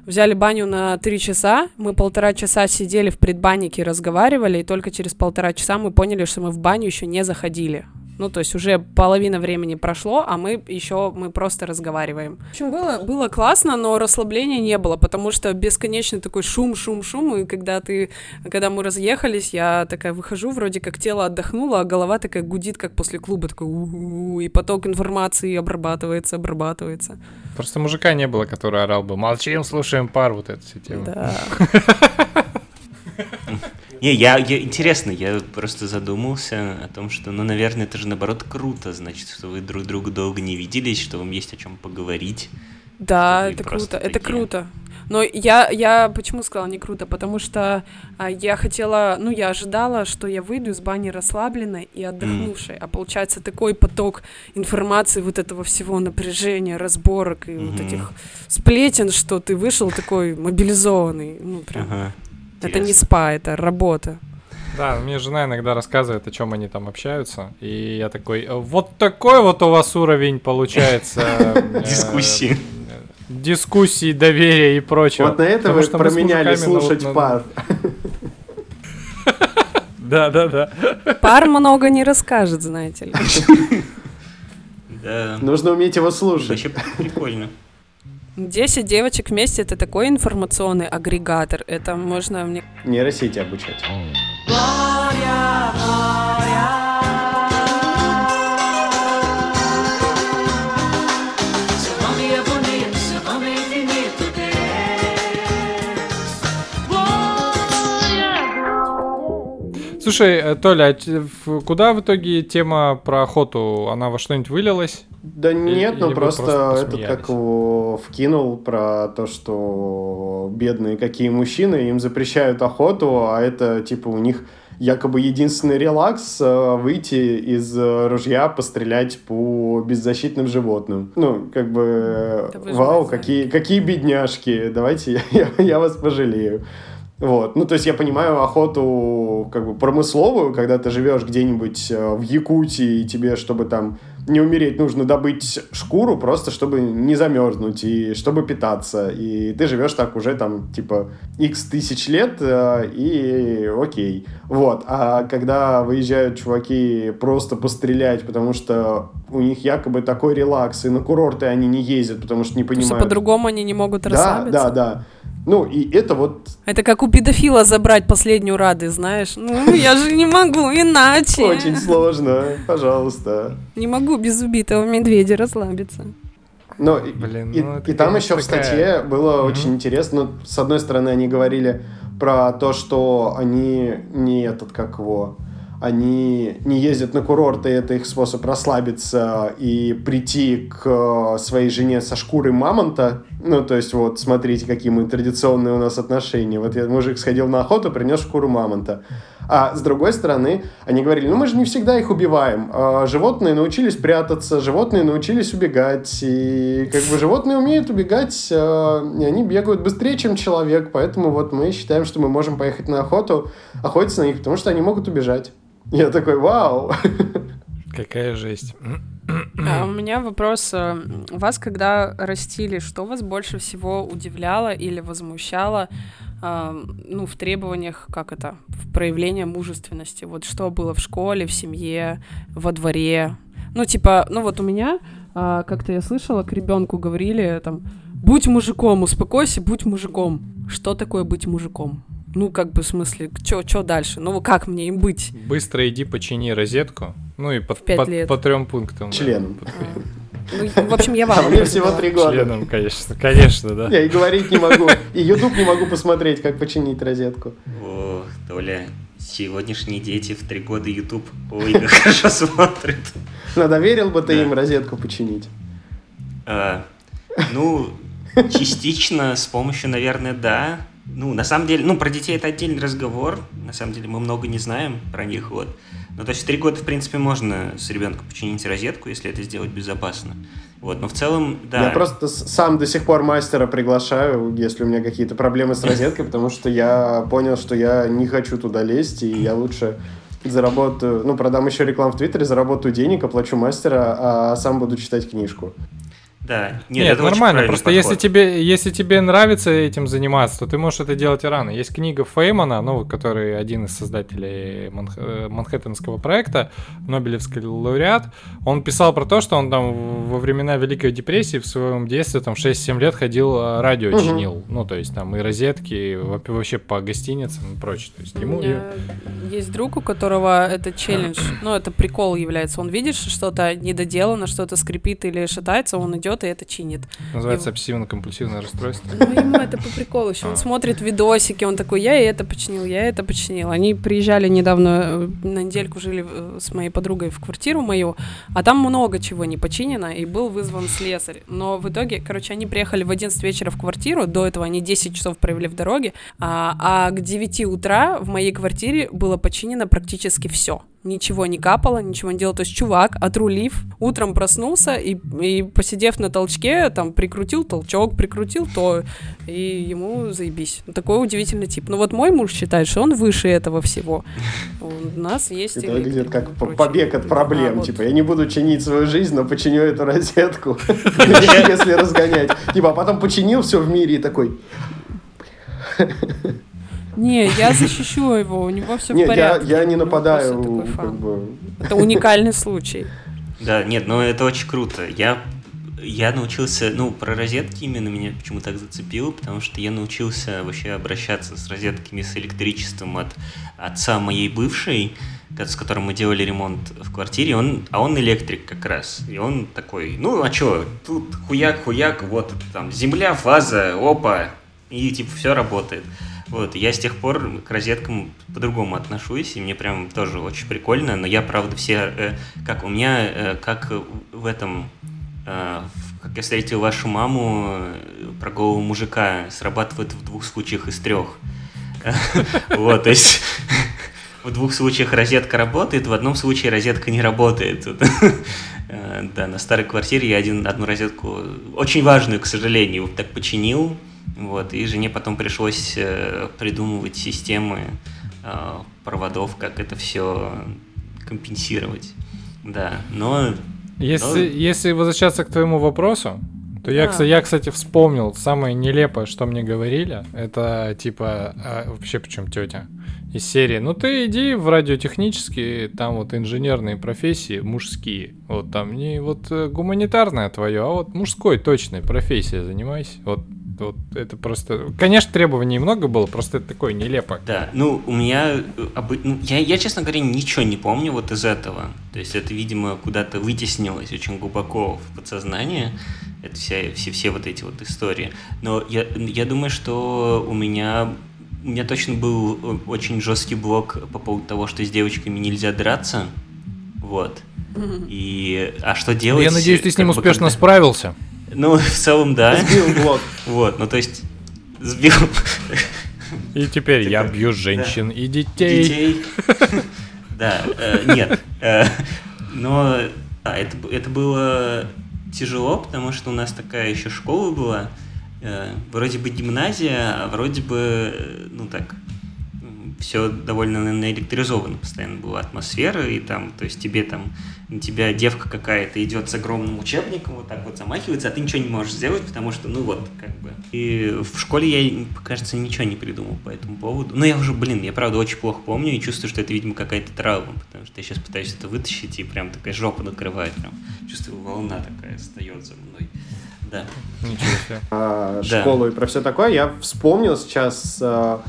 взяли баню на 3 часа, мы полтора часа сидели в предбаннике, разговаривали, и только через полтора часа мы поняли, что мы в баню еще не заходили. Ну, то есть уже половина времени прошло, а мы еще, мы просто разговариваем. В общем, было, было классно, но расслабления не было, потому что бесконечный такой шум, шум, шум, и когда ты, когда мы разъехались, я такая выхожу, вроде как тело отдохнуло, а голова такая гудит, как после клуба, такой у и поток информации обрабатывается, обрабатывается.
Просто мужика не было, который орал бы, молчим, слушаем пар, вот это все тема.
Да. [LAUGHS]
Не, я, я интересно, я просто задумался о том, что, ну, наверное, это же наоборот круто, значит, что вы друг друга долго не виделись, что вам есть о чем поговорить.
Да, это круто, такие... это круто. Но я, я почему сказала не круто? Потому что а, я хотела, ну, я ожидала, что я выйду из бани расслабленной и отдохнувшей, mm. а получается такой поток информации, вот этого всего напряжения, разборок и mm-hmm. вот этих сплетен, что ты вышел такой мобилизованный, ну, прям. Uh-huh. Это не спа, это работа.
Да, мне жена иногда рассказывает, о чем они там общаются, и я такой, вот такой вот у вас уровень получается. [LAUGHS]
Э, Дискуссии.
Дискуссии, доверия и прочего.
Вот на это вы променяли слушать пар. [LAUGHS]
Да, да, да.
Пар много не расскажет, знаете ли. [LAUGHS]
Нужно уметь его слушать.
Вообще прикольно.
10 девочек вместе это такой информационный агрегатор. Это можно мне...
Нейросети обучать.
Слушай, э, Толя, а куда в итоге тема про охоту? Она во что-нибудь вылилась?
Да нет, ну просто, просто этот как его вкинул про то, что бедные какие мужчины, им запрещают охоту, а это типа у них якобы единственный релакс э, выйти из ружья, пострелять по беззащитным животным. Ну, как бы, вау, какие, какие бедняжки, давайте я, [LAUGHS] я, я вас пожалею. Вот. Ну, то есть я понимаю охоту как бы промысловую, когда ты живешь где-нибудь э, в Якутии, и тебе, чтобы там не умереть, нужно добыть шкуру просто, чтобы не замерзнуть и чтобы питаться. И ты живешь так уже там, типа, x тысяч лет, э, и окей. Вот. А когда выезжают чуваки просто пострелять, потому что у них якобы такой релакс, и на курорты они не ездят, потому что не понимают. Потому
что по-другому они не могут расслабиться.
Да, да, да. Ну, и это вот...
Это как у педофила забрать последнюю радость, знаешь? Ну, я же не могу иначе.
Очень сложно, пожалуйста.
Не могу без убитого медведя расслабиться.
Но Блин, и, ну, и, и там еще такая... в статье было mm-hmm. очень интересно. С одной стороны, они говорили про то, что они не этот, как его, они не ездят на курорты, это их способ расслабиться и прийти к своей жене со шкурой мамонта. Ну, то есть, вот, смотрите, какие мы традиционные у нас отношения. Вот я, мужик сходил на охоту, принес шкуру мамонта. А с другой стороны, они говорили, ну мы же не всегда их убиваем. А животные научились прятаться, животные научились убегать. И как бы животные умеют убегать, а, и они бегают быстрее, чем человек. Поэтому вот мы считаем, что мы можем поехать на охоту, охотиться на них, потому что они могут убежать. Я такой, вау!
Какая жесть.
А у меня вопрос. э, Вас, когда растили, что вас больше всего удивляло или возмущало а, ну, в требованиях, как это, в проявлении мужественности? Вот что было в школе, в семье, во дворе? Ну, типа, ну вот у меня, а, как-то я слышала, к ребенку говорили там, будь мужиком, успокойся, будь мужиком. Что такое быть мужиком? Ну, как бы, в смысле, что дальше? Ну, как мне им быть?
Быстро иди почини розетку. Ну и по, по,
лет.
по трем пунктам. да.
Членом.
По-
Ну, в общем, я вам
А мне всего три года.
Членом, конечно, конечно, да.
Я и говорить не могу. И YouTube не могу посмотреть, как починить розетку.
О, Толя, сегодняшние дети в три года YouTube, ой, как хорошо смотрят.
Но доверил бы ты
Да.
им розетку починить?
А, ну, частично с помощью, наверное, да. Ну, на самом деле, ну, про детей это отдельный разговор. На самом деле, мы много не знаем про них, вот. Ну, то есть три года, в принципе, можно с ребенком починить розетку, если это сделать безопасно. Вот, но в целом, да.
Я просто сам до сих пор мастера приглашаю, если у меня какие-то проблемы с розеткой, потому что я понял, что я не хочу туда лезть, и я лучше заработаю, ну, продам еще рекламу в Твиттере, заработаю денег, оплачу мастера, а сам буду читать книжку.
Да,
Нет,
это очень
нормально. Просто если
подход.
тебе, если тебе нравится этим заниматься, то ты можешь это делать и рано. Есть книга Феймана, ну, который один из создателей Манх- э, Манхэттенского проекта, Нобелевский лауреат. Он писал про то, что он там во времена Великой депрессии в своем детстве там 6-7 лет ходил, э, радио
Мгм.
чинил. Ну, то есть там и розетки, и во- вообще по гостиницам и прочее. То есть
У
ему...
меня есть друг, у которого это челлендж, ну, это прикол является. Он видит, что что-то недоделано, что-то скрипит или шатается, он идет и это чинит.
Называется
его-
обсессивно-компульсивное расстройство.
Ну, ему это по приколу еще. Он
А.
смотрит видосики, он такой, я и это починил, я это починил. Они приезжали недавно, э, на недельку жили э, с моей подругой в квартиру мою, а там много чего не починено, и был вызван слесарь. Но в итоге, короче, они приехали в 11 вечера в квартиру, до этого они 10 часов провели в дороге, а, а к 9 утра в моей квартире было починено практически все. Ничего не капало, ничего не делал. То есть чувак, отрулив, утром проснулся и, и посидев на толчке, там, прикрутил толчок, прикрутил то, и ему заебись. Ну, Такой удивительный тип. Ну вот мой муж считает, что он выше этого всего. У нас есть
Это выглядит как побег от проблем.
А.
Типа, я не буду чинить свою жизнь, но починю эту розетку, [LAUGHS] если разгонять. Типа, а потом починил все в мире и такой,
Не, я защищу его, у него все в порядке.
я не нападаю,
Это уникальный случай.
Да, нет, ну это очень круто. Я, я научился, ну, про розетки именно меня почему так зацепило, потому что я научился вообще обращаться с розетками, с электричеством от отца моей бывшей, с которым мы делали ремонт в квартире, он, а он электрик как раз. И он такой, ну, а чё, тут хуяк-хуяк, вот там земля, фаза, опа, и типа все работает. Вот, я с тех пор к розеткам по-другому отношусь, и мне прям тоже очень прикольно, но я, правда, все, э, как у меня, э, как в этом, э, в как я встретил вашу маму, э, про голого мужика, срабатывает в двух случаях из трех. [LAUGHS] Вот, то есть [LAUGHS] в двух случаях розетка работает, в одном случае розетка не работает. [LAUGHS] Э, Да, на старой квартире я один, одну розетку, очень важную, к сожалению, вот так починил, вот, и жене потом пришлось э, придумывать системы э, проводов, как это все компенсировать. Да, но
Если,
Ну.
если возвращаться к твоему вопросу, то я, я, кстати, вспомнил самое нелепое, что мне говорили. Это типа, а, вообще причем тетя из серии. Ну ты иди в радиотехнические, там вот инженерные профессии мужские. Вот там не вот э, гуманитарное твое, а вот мужской точной профессией занимайся. Вот, вот это просто... Конечно, требований много было, просто это такое нелепо.
Да, ну, у меня... э, ну, я, я, честно говоря, ничего не помню вот из этого. То есть это, видимо, куда-то вытеснилось очень глубоко в подсознание. Это вся, все, все вот эти вот истории. Но я, я думаю, что у меня у меня точно был очень жесткий блок по поводу того, что с девочками нельзя драться. Вот. И а что делать?
Я надеюсь, ты с ним успешно когда... справился.
Ну, [LAUGHS] в целом, да.
Сбил блок. [LAUGHS]
Вот, ну то есть сбил.
И теперь я бью женщин и детей. Детей. [LAUGHS]
Да, э, нет. Э, но это, это было тяжело, потому что у нас такая еще школа была. Э, вроде бы гимназия, а вроде бы, ну так, все довольно наэлектризовано постоянно была атмосфера, и там, то есть тебе там, на тебя девка какая-то идет с огромным учебником, вот так вот замахивается, а ты ничего не можешь сделать, потому что, ну вот, как бы. И в школе я, кажется, ничего не придумал по этому поводу. Ну, я уже, блин, я правда очень плохо помню и чувствую, что это, видимо, какая-то травма, потому что я сейчас пытаюсь это вытащить, и прям такая жопа накрывает, прям чувствую, волна такая встает за мной. Да.
Ничего себе.
А, школу и про все такое. Я вспомнил сейчас а,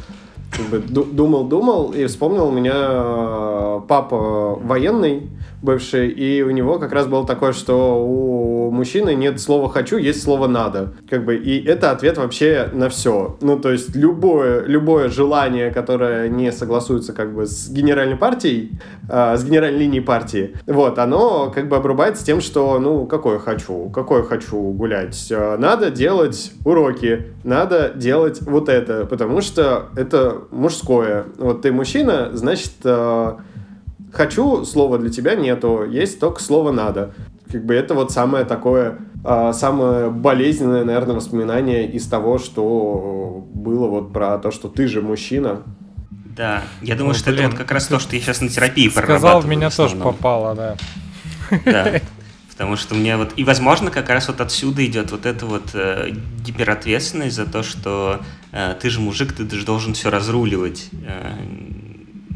как бы думал-думал и вспомнил у меня э, папа военный, бывший, и у него как раз было такое, что у мужчины нет слова «хочу», есть слово «надо». Как бы, и это ответ вообще на все. Ну, то есть любое, любое желание, которое не согласуется как бы с генеральной партией, э, с генеральной линией партии, вот, оно как бы обрубается тем, что, ну, какое хочу, какое хочу гулять. Э, надо делать уроки, надо делать вот это, потому что это мужское. Вот ты мужчина, значит, э, хочу, слова для тебя нету, есть только слово надо. Как бы это вот самое такое, а, самое болезненное, наверное, воспоминание из того, что было вот про то, что ты же мужчина.
Да, я думаю, Ой, что блин, это вот как раз то, что я сейчас на терапии
Сказал, в меня тоже попало, да.
Да, потому что мне вот... И, возможно, как раз вот отсюда идет вот эта вот э, гиперответственность за то, что э, ты же мужик, ты же должен все разруливать. Э,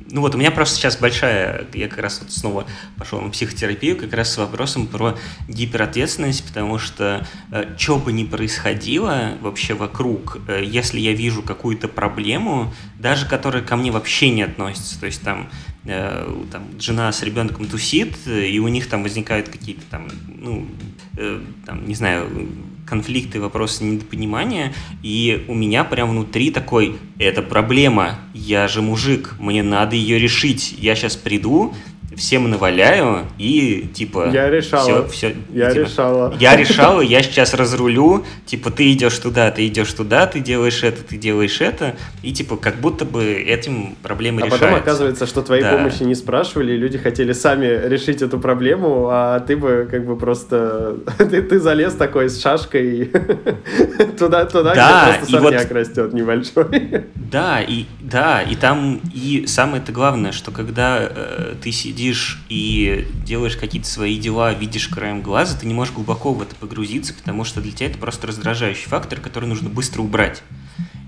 ну вот у меня просто сейчас большая, я как раз вот снова пошел на психотерапию, как раз с вопросом про гиперответственность, потому что э, что бы ни происходило вообще вокруг, э, если я вижу какую-то проблему, даже которая ко мне вообще не относится, то есть там, э, там жена с ребенком тусит, и у них там возникают какие-то там, ну, э, там, не знаю, конфликты, вопросы недопонимания, и у меня прям внутри такой, это проблема, я же мужик, мне надо ее решить, я сейчас приду, всем наваляю и типа...
Я решала. Все, все,
я
типа, решала.
Я решала, я сейчас разрулю, типа ты идешь туда, ты идешь туда, ты делаешь это, ты делаешь это, и типа как будто бы этим проблемы а решаются.
А потом оказывается, что твоей да. помощи не спрашивали, и люди хотели сами решить эту проблему, а ты бы как бы просто... [LAUGHS] ты, ты залез такой с шашкой [LAUGHS] туда, туда да, где просто сорняк вот... растет небольшой. [LAUGHS]
Да, и да, и там и самое-то главное, что когда э, ты сидишь сидишь и делаешь какие-то свои дела, видишь краем глаза, ты не можешь глубоко в это погрузиться, потому что для тебя это просто раздражающий фактор, который нужно быстро убрать.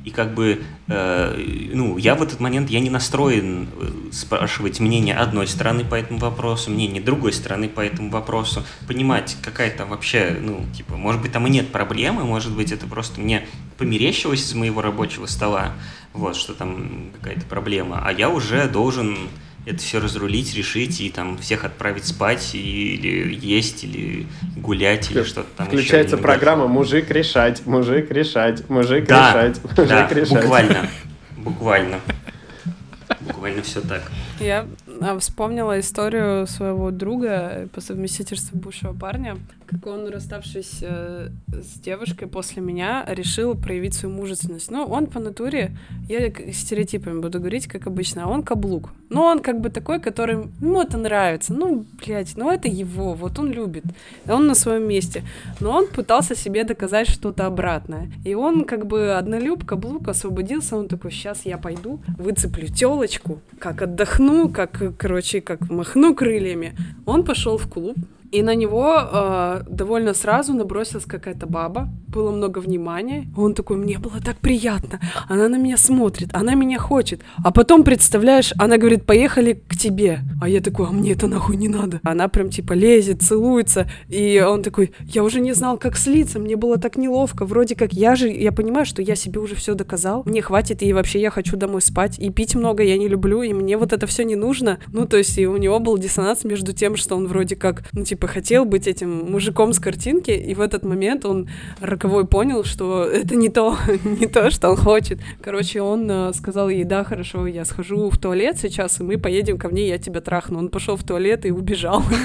И как бы, э, ну, я в этот момент, я не настроен э, спрашивать мнение одной стороны по этому вопросу, мнение другой стороны по этому вопросу, понимать, какая там вообще, ну, типа, может быть, там и нет проблемы, может быть, это просто мне померещилось из моего рабочего стола, вот, что там какая-то проблема, а я уже должен это все разрулить, решить и там всех отправить спать или есть, или гулять, или что-то там
Включается еще программа «Мужик решать, мужик решать, мужик да, решать, мужик
да,
решать».
буквально, буквально. Буквально все так.
Я а, вспомнила историю своего друга по совместительству бывшего парня, как он, расставшись э, с девушкой после меня, решил проявить свою мужественность. Ну, он по натуре, я стереотипами буду говорить, как обычно, он каблук. Но он как бы такой, который, ну, это нравится, ну, блядь, ну, это его, вот он любит, он на своем месте. Но он пытался себе доказать что-то обратное. И он как бы однолюб, каблук, освободился, он такой, сейчас я пойду, выцеплю телочку, как отдохну, как, короче, как махну крыльями. Он пошел в клуб, и на него э, довольно сразу набросилась какая-то баба, было много внимания. Он такой, мне было так приятно, она на меня смотрит, она меня хочет. А потом, представляешь, она говорит, поехали к тебе. А я такой, а мне это нахуй не надо. Она прям типа лезет, целуется, и он такой, я уже не знал, как слиться, мне было так неловко, вроде как я же, я понимаю, что я себе уже все доказал, мне хватит, и вообще я хочу домой спать, и пить много я не люблю, и мне вот это все не нужно. Ну, то есть и у него был диссонанс между тем, что он вроде как, ну, типа, типа, хотел быть этим мужиком с картинки, и в этот момент он роковой понял, что это не то, [LAUGHS] не то, что он хочет. Короче, он э, сказал ей, да, хорошо, я схожу в туалет сейчас, и мы поедем ко мне, я тебя трахну. Он пошел в туалет и убежал. [LAUGHS]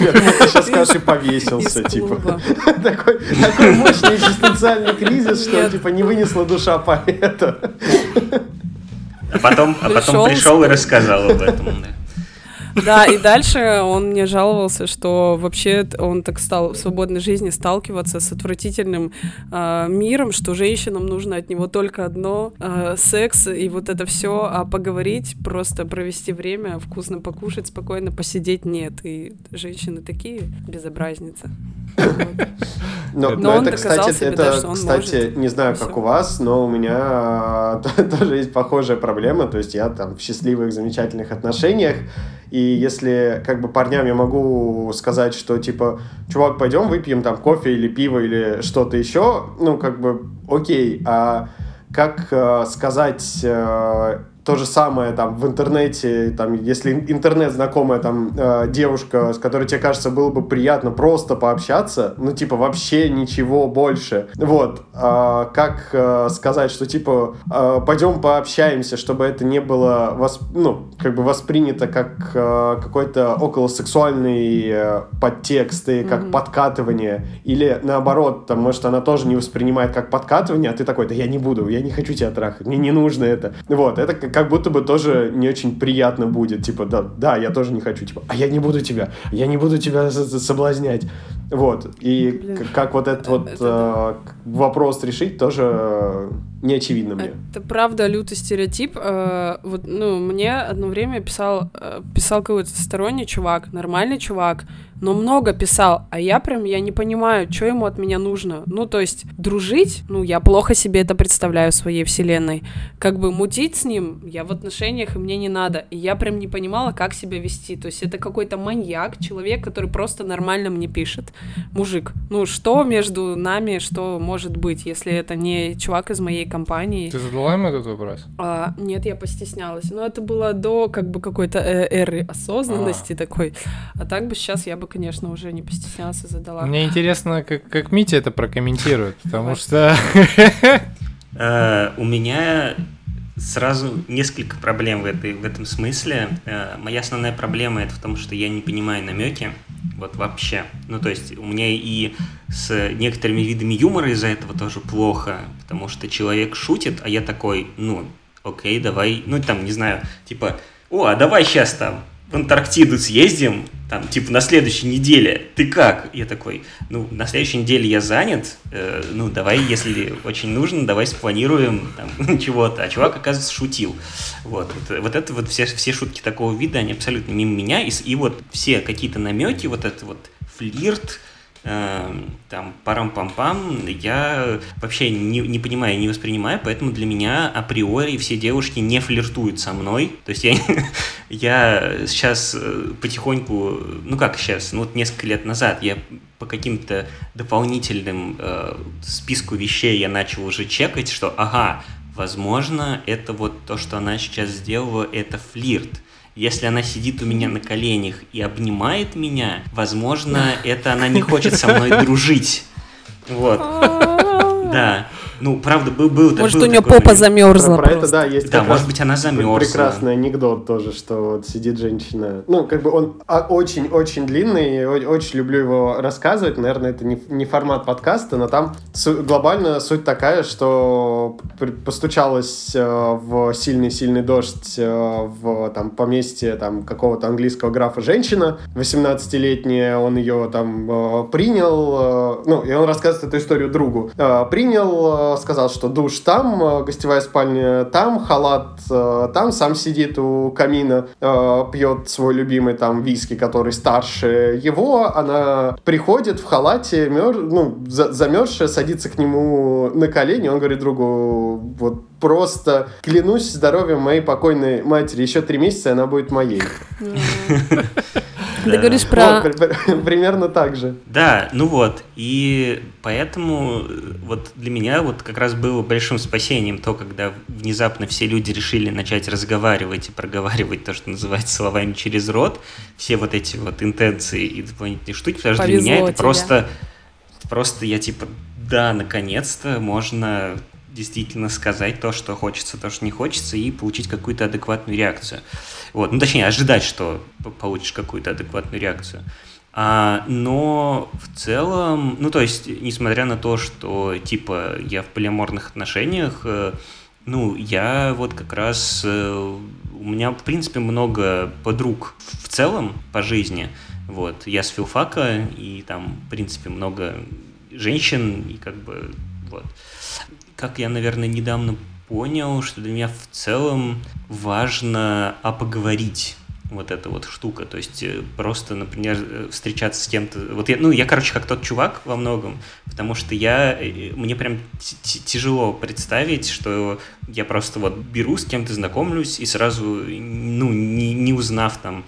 Сейчас скажешь, и повесился, типа. [LAUGHS] Такой мощный экзистенциальный кризис, что, типа, не вынесла душа поэта.
А потом, а потом пришел и рассказал об этом, да. [LAUGHS]
Да, и дальше он мне жаловался, что вообще он так стал в свободной жизни сталкиваться с отвратительным э, миром, что женщинам нужно от него только одно э, секс и вот это все, а поговорить, просто провести время, вкусно покушать, спокойно посидеть нет. И женщины такие безобразницы.
Но, но, но это, кстати, себе, это, да, кстати, может. не знаю, как Все. у вас, но у меня [LAUGHS] тоже есть похожая проблема. То есть я там в счастливых, замечательных отношениях, и если как бы парням я могу сказать, что типа, чувак, пойдем выпьем там кофе или пиво или что-то еще, ну как бы окей, а как э, сказать э, то же самое там в интернете, там, если интернет знакомая там э, девушка, с которой тебе кажется было бы приятно просто пообщаться, ну типа вообще ничего больше. Вот, э, как э, сказать, что типа э, пойдем пообщаемся, чтобы это не было восп... ну как бы воспринято как э, какой-то околосексуальный э, подтекст и как mm-hmm. подкатывание, или наоборот, там может она тоже не воспринимает как подкатывание, а ты такой, да я не буду, я не хочу тебя трахать, мне не нужно это. Вот, это как как будто бы тоже не очень приятно будет. Типа, да, да, я тоже не хочу. Типа, а я не буду тебя, я не буду тебя соблазнять. Вот. И Блин. как вот этот вот это... э, вопрос решить, тоже не очевидно мне.
Это правда лютый стереотип. Э, вот, ну, мне одно время писал, э, писал какой-то сторонний чувак, нормальный чувак, но много писал, а я прям, я не понимаю, что ему от меня нужно. Ну, то есть, дружить, ну, я плохо себе это представляю в своей вселенной. Как бы мутить с ним, я в отношениях, и мне не надо. И я прям не понимала, как себя вести. То есть, это какой-то маньяк, человек, который просто нормально мне пишет. Мужик. Ну, что между нами, что может быть, если это не чувак из моей компании?
Ты задала ему этот вопрос?
А, нет, я постеснялась. Но это было до, как бы, какой-то э, эры осознанности а. такой. А так бы сейчас я бы конечно, уже не постеснялся, задала.
Мне интересно, как, как Митя это прокомментирует, потому что...
Э, у меня сразу несколько проблем в, этой, в этом смысле. Э, моя основная проблема это в том, что я не понимаю намеки. Вот вообще. Ну, то есть, у меня и с некоторыми видами юмора из-за этого тоже плохо, потому что человек шутит, а я такой, ну, окей, давай, ну, там, не знаю, типа, о, а давай сейчас там в Антарктиду съездим, там, типа, на следующей неделе. Ты как? Я такой, ну, на следующей неделе я занят, э, ну, давай, если очень нужно, давай спланируем там, [LAUGHS] чего-то. А чувак, оказывается, шутил. Вот, вот, вот это вот все, все шутки такого вида, они абсолютно мимо меня. И, и вот все какие-то намеки, вот это вот флирт, Эм, там парам-пам-пам, я вообще не, не понимаю, не воспринимаю, поэтому для меня априори все девушки не флиртуют со мной. То есть я, [LAUGHS] я сейчас э, потихоньку, ну как сейчас, ну вот несколько лет назад я по каким-то дополнительным э, списку вещей я начал уже чекать, что ага, возможно, это вот то, что она сейчас сделала, это флирт. Если она сидит у меня на коленях и обнимает меня, возможно, это она не хочет со мной дружить. Вот. [LAUGHS] Да. Ну, правда, был, был
Может, был у нее попа момент. замерзла.
Про, про это, да, есть.
Да, может быть, она замерзла.
Прекрасный анекдот тоже, что вот сидит женщина. Ну, как бы он очень-очень длинный, очень люблю его рассказывать. Наверное, это не, не формат подкаста, но там глобально суть такая, что постучалась э, в сильный-сильный дождь э, в там поместье там какого-то английского графа женщина, 18-летняя, он ее там э, принял, ну, и он рассказывает эту историю другу. Принял сказал, что душ там, э, гостевая спальня там, халат э, там, сам сидит у камина, э, пьет свой любимый там виски, который старше его, она приходит в халате, мер... ну, замерзшая, садится к нему на колени, он говорит другу, вот просто клянусь здоровьем моей покойной матери, еще три месяца она будет моей.
Ты говоришь про...
Примерно так же.
Да, ну вот. И поэтому э, вот для меня вот как раз было большим спасением то, когда внезапно все люди решили начать разговаривать и проговаривать то, что называется словами через рот, все вот эти вот интенции и дополнительные штуки, потому что для меня это просто, просто я типа, да, наконец-то можно действительно сказать то, что хочется, то, что не хочется, и получить какую-то адекватную реакцию. Вот, ну, точнее, ожидать, что получишь какую-то адекватную реакцию. А, но в целом, ну, то есть, несмотря на то, что, типа, я в полиаморных отношениях, э, ну, я вот как раз... Э, у меня, в принципе, много подруг в целом по жизни. Вот, я с филфака, и там, в принципе, много женщин, и как бы, вот как я, наверное, недавно понял, что для меня в целом важно а поговорить вот эта вот штука. То есть э, просто, например, э, встречаться с кем-то. Вот я, ну, я, короче, как тот чувак во многом, потому что я, э, мне прям тяжело представить, что я просто вот беру с кем-то знакомлюсь и сразу, ну, не, не узнав там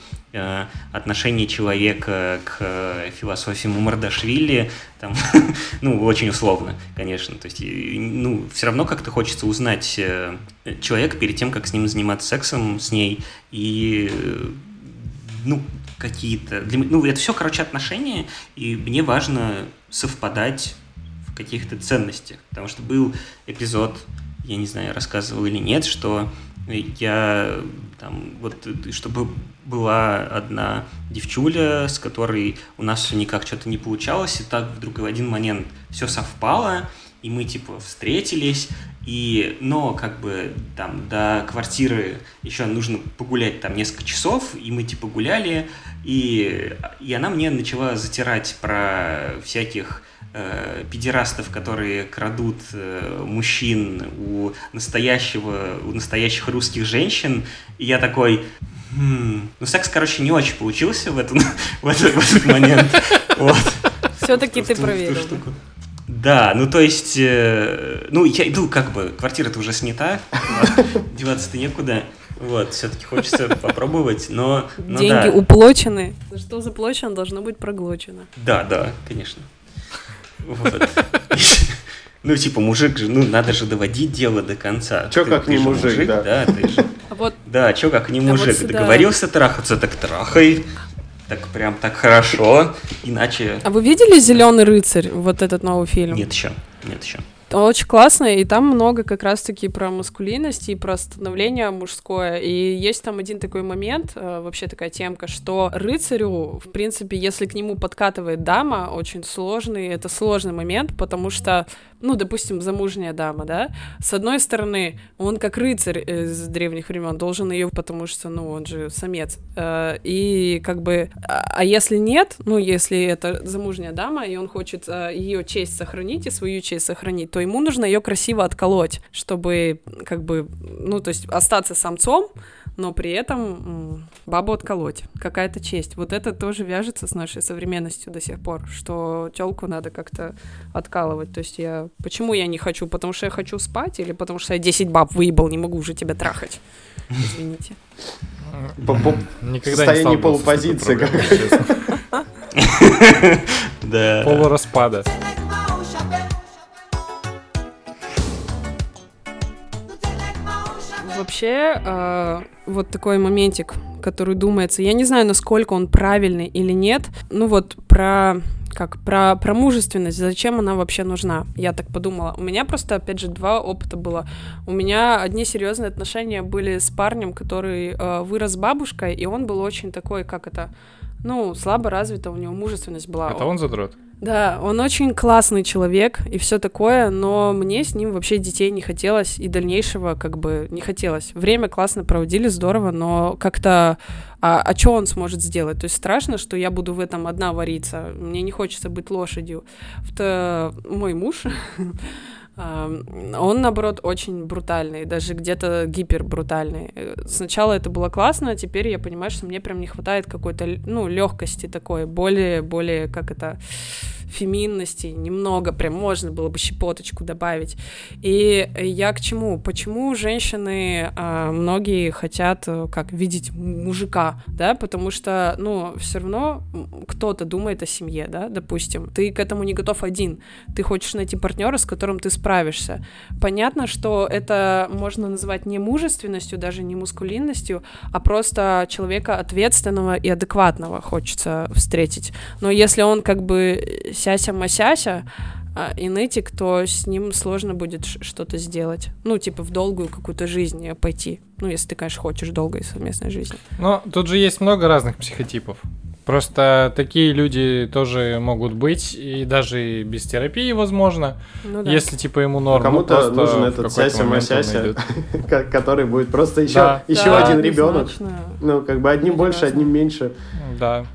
отношение человека к философии Мумардашвили, там, [LAUGHS] ну, очень условно, конечно. То есть, ну, все равно как-то хочется узнать человека перед тем, как с ним заниматься сексом, с ней, и, ну, какие-то... ну, это все, короче, отношения, и мне важно совпадать в каких-то ценностях, потому что был эпизод, я не знаю, рассказывал или нет, что я там вот чтобы была одна девчуля, с которой у нас все никак что-то не получалось, и так вдруг в один момент все совпало, и мы типа встретились, и, но как бы там до квартиры еще нужно погулять там несколько часов, и мы типа гуляли, и, и она мне начала затирать про всяких э, педерастов, которые крадут э, мужчин у настоящего, у настоящих русских женщин, и я такой, хм, ну секс, короче, не очень получился в, этом, [LAUGHS] в, этот, в этот момент. [LAUGHS] Вот.
Все-таки ты проверил.
Да, ну то есть, э, ну я иду как бы, квартира-то уже снята, [LAUGHS] деваться-то некуда. Вот, все-таки хочется попробовать, но... но
Деньги
да.
уплочены. Что заплачено, должно быть проглочено.
Да, да, конечно. Вот. [LAUGHS] Ну, типа, мужик же, ну, надо же доводить дело до конца.
Че как не мужик, мужик, да.
Да, ты же. А [LAUGHS] вот, да, че как не мужик. А вот Договорился трахаться, так трахай так прям так хорошо, иначе...
А вы видели «Зеленый рыцарь», вот этот новый фильм?
Нет еще, нет еще.
Очень классно, и там много как раз-таки про маскулинность и про становление мужское. И есть там один такой момент, э, вообще такая темка, что рыцарю, в принципе, если к нему подкатывает дама, очень сложный, это сложный момент, потому что ну, допустим, замужняя дама, да, с одной стороны, он как рыцарь из древних времен должен ее, потому что, ну, он же самец, э, и как бы, а, а если нет, ну, если это замужняя дама, и он хочет э, ее честь сохранить и свою честь сохранить, то ему нужно ее красиво отколоть, чтобы, как бы, ну, то есть остаться самцом, но при этом бабу отколоть. Какая-то честь. Вот это тоже вяжется с нашей современностью до сих пор, что телку надо как-то откалывать. То есть я... Почему я не хочу? Потому что я хочу спать или потому что я 10 баб выебал, не могу уже тебя трахать? Извините.
Никогда Состояние полупозиции. [LAUGHS]
Да.
Полураспада.
Вообще, э, вот такой моментик, который думается, я не знаю, насколько он правильный или нет, ну вот про как про, про мужественность, зачем она вообще нужна, я так подумала. У меня просто, опять же, два опыта было. У меня одни серьезные отношения были с парнем, который э, вырос бабушкой, и он был очень такой, как это, ну, слабо развита, у него мужественность была.
Это он задрот?
Да, он очень классный человек и все такое, но мне с ним вообще детей не хотелось и дальнейшего как бы не хотелось. Время классно проводили, здорово, но как-то а, а что он сможет сделать? То есть страшно, что я буду в этом одна вариться. Мне не хочется быть лошадью. Это мой муж [LAUGHS] Он, наоборот, очень брутальный, даже где-то гипербрутальный. Э, сначала это было классно, а теперь я понимаю, что мне прям не хватает какой-то, ну, легкости такой, более, более, как это, феминности немного, прям можно было бы щепоточку добавить. И я к чему? Почему женщины, э, многие хотят э, как видеть мужика, да, потому что, ну, все равно кто-то думает о семье, да, допустим, ты к этому не готов один, ты хочешь найти партнера, с которым ты справишься. Понятно, что это можно назвать не мужественностью, даже не мускулинностью, а просто человека ответственного и адекватного хочется встретить. Но если он как бы сяся-масяся, а, инетик, то с ним сложно будет что-то сделать. Ну, типа в долгую какую-то жизнь пойти. Ну, если ты, конечно, хочешь долгой совместной жизни.
Но тут же есть много разных психотипов. Просто такие люди тоже могут быть, и даже без терапии, возможно, ну, да. если типа ему норм.
Кому-то нужен этот сяся масяся, [LAUGHS] который будет просто еще, да. еще да, один ребенок. Ну, как бы одним больше, одним меньше.
Да.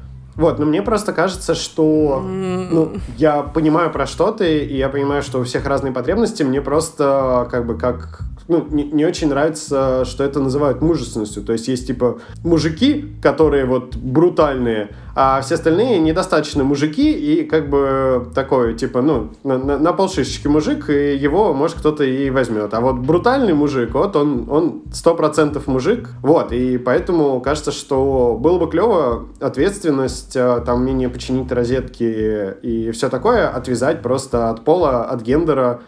Вот, но мне просто кажется, что ну, я понимаю про что ты, и я понимаю, что у всех разные потребности. Мне просто как бы как ну, не, не очень нравится, что это называют мужественностью. То есть есть типа мужики, которые вот брутальные, а все остальные недостаточно мужики и как бы такой типа ну на, на, на полшишечки мужик и его может кто-то и возьмет. А вот брутальный мужик, вот он он сто процентов мужик, вот и поэтому кажется, что было бы клево ответственность э, там умение починить розетки и все такое отвязать просто от пола, от гендера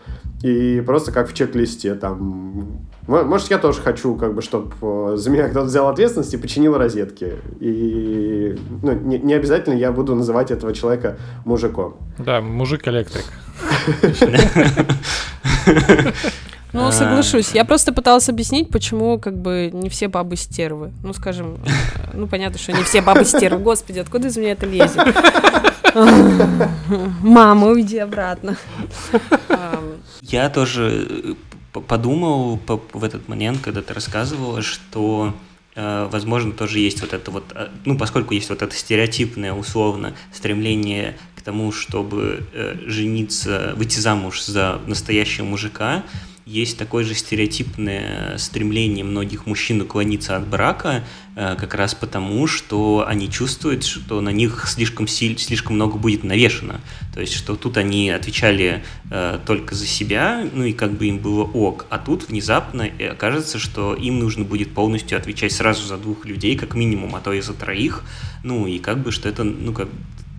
и просто как в чек-листе там... Может, я тоже хочу, как бы, чтобы э, за меня кто-то взял ответственность и починил розетки. И ну, не, не обязательно я буду называть этого человека мужиком.
Да, мужик-электрик. [LAUGHS]
Ну, соглашусь. Я просто пыталась объяснить, почему как бы не все бабы стервы. Ну, скажем, ну, понятно, что не все бабы стервы. Господи, откуда из меня это лезет? Мама, уйди обратно.
Я тоже э, подумал в этот момент, когда ты рассказывала, что э, возможно, тоже есть вот это вот, э, ну, поскольку есть вот это стереотипное, условно, стремление к тому, чтобы жениться, выйти замуж за настоящего мужика, есть такое же стереотипное стремление многих мужчин уклониться от брака, э, как раз потому, что они чувствуют, что на них слишком, силь, слишком много будет навешено. То есть, что тут они отвечали э, только за себя, ну и как бы им было ок, а тут внезапно окажется, что им нужно будет полностью отвечать сразу за двух людей, как минимум, а то и за троих, ну и как бы, что это, ну как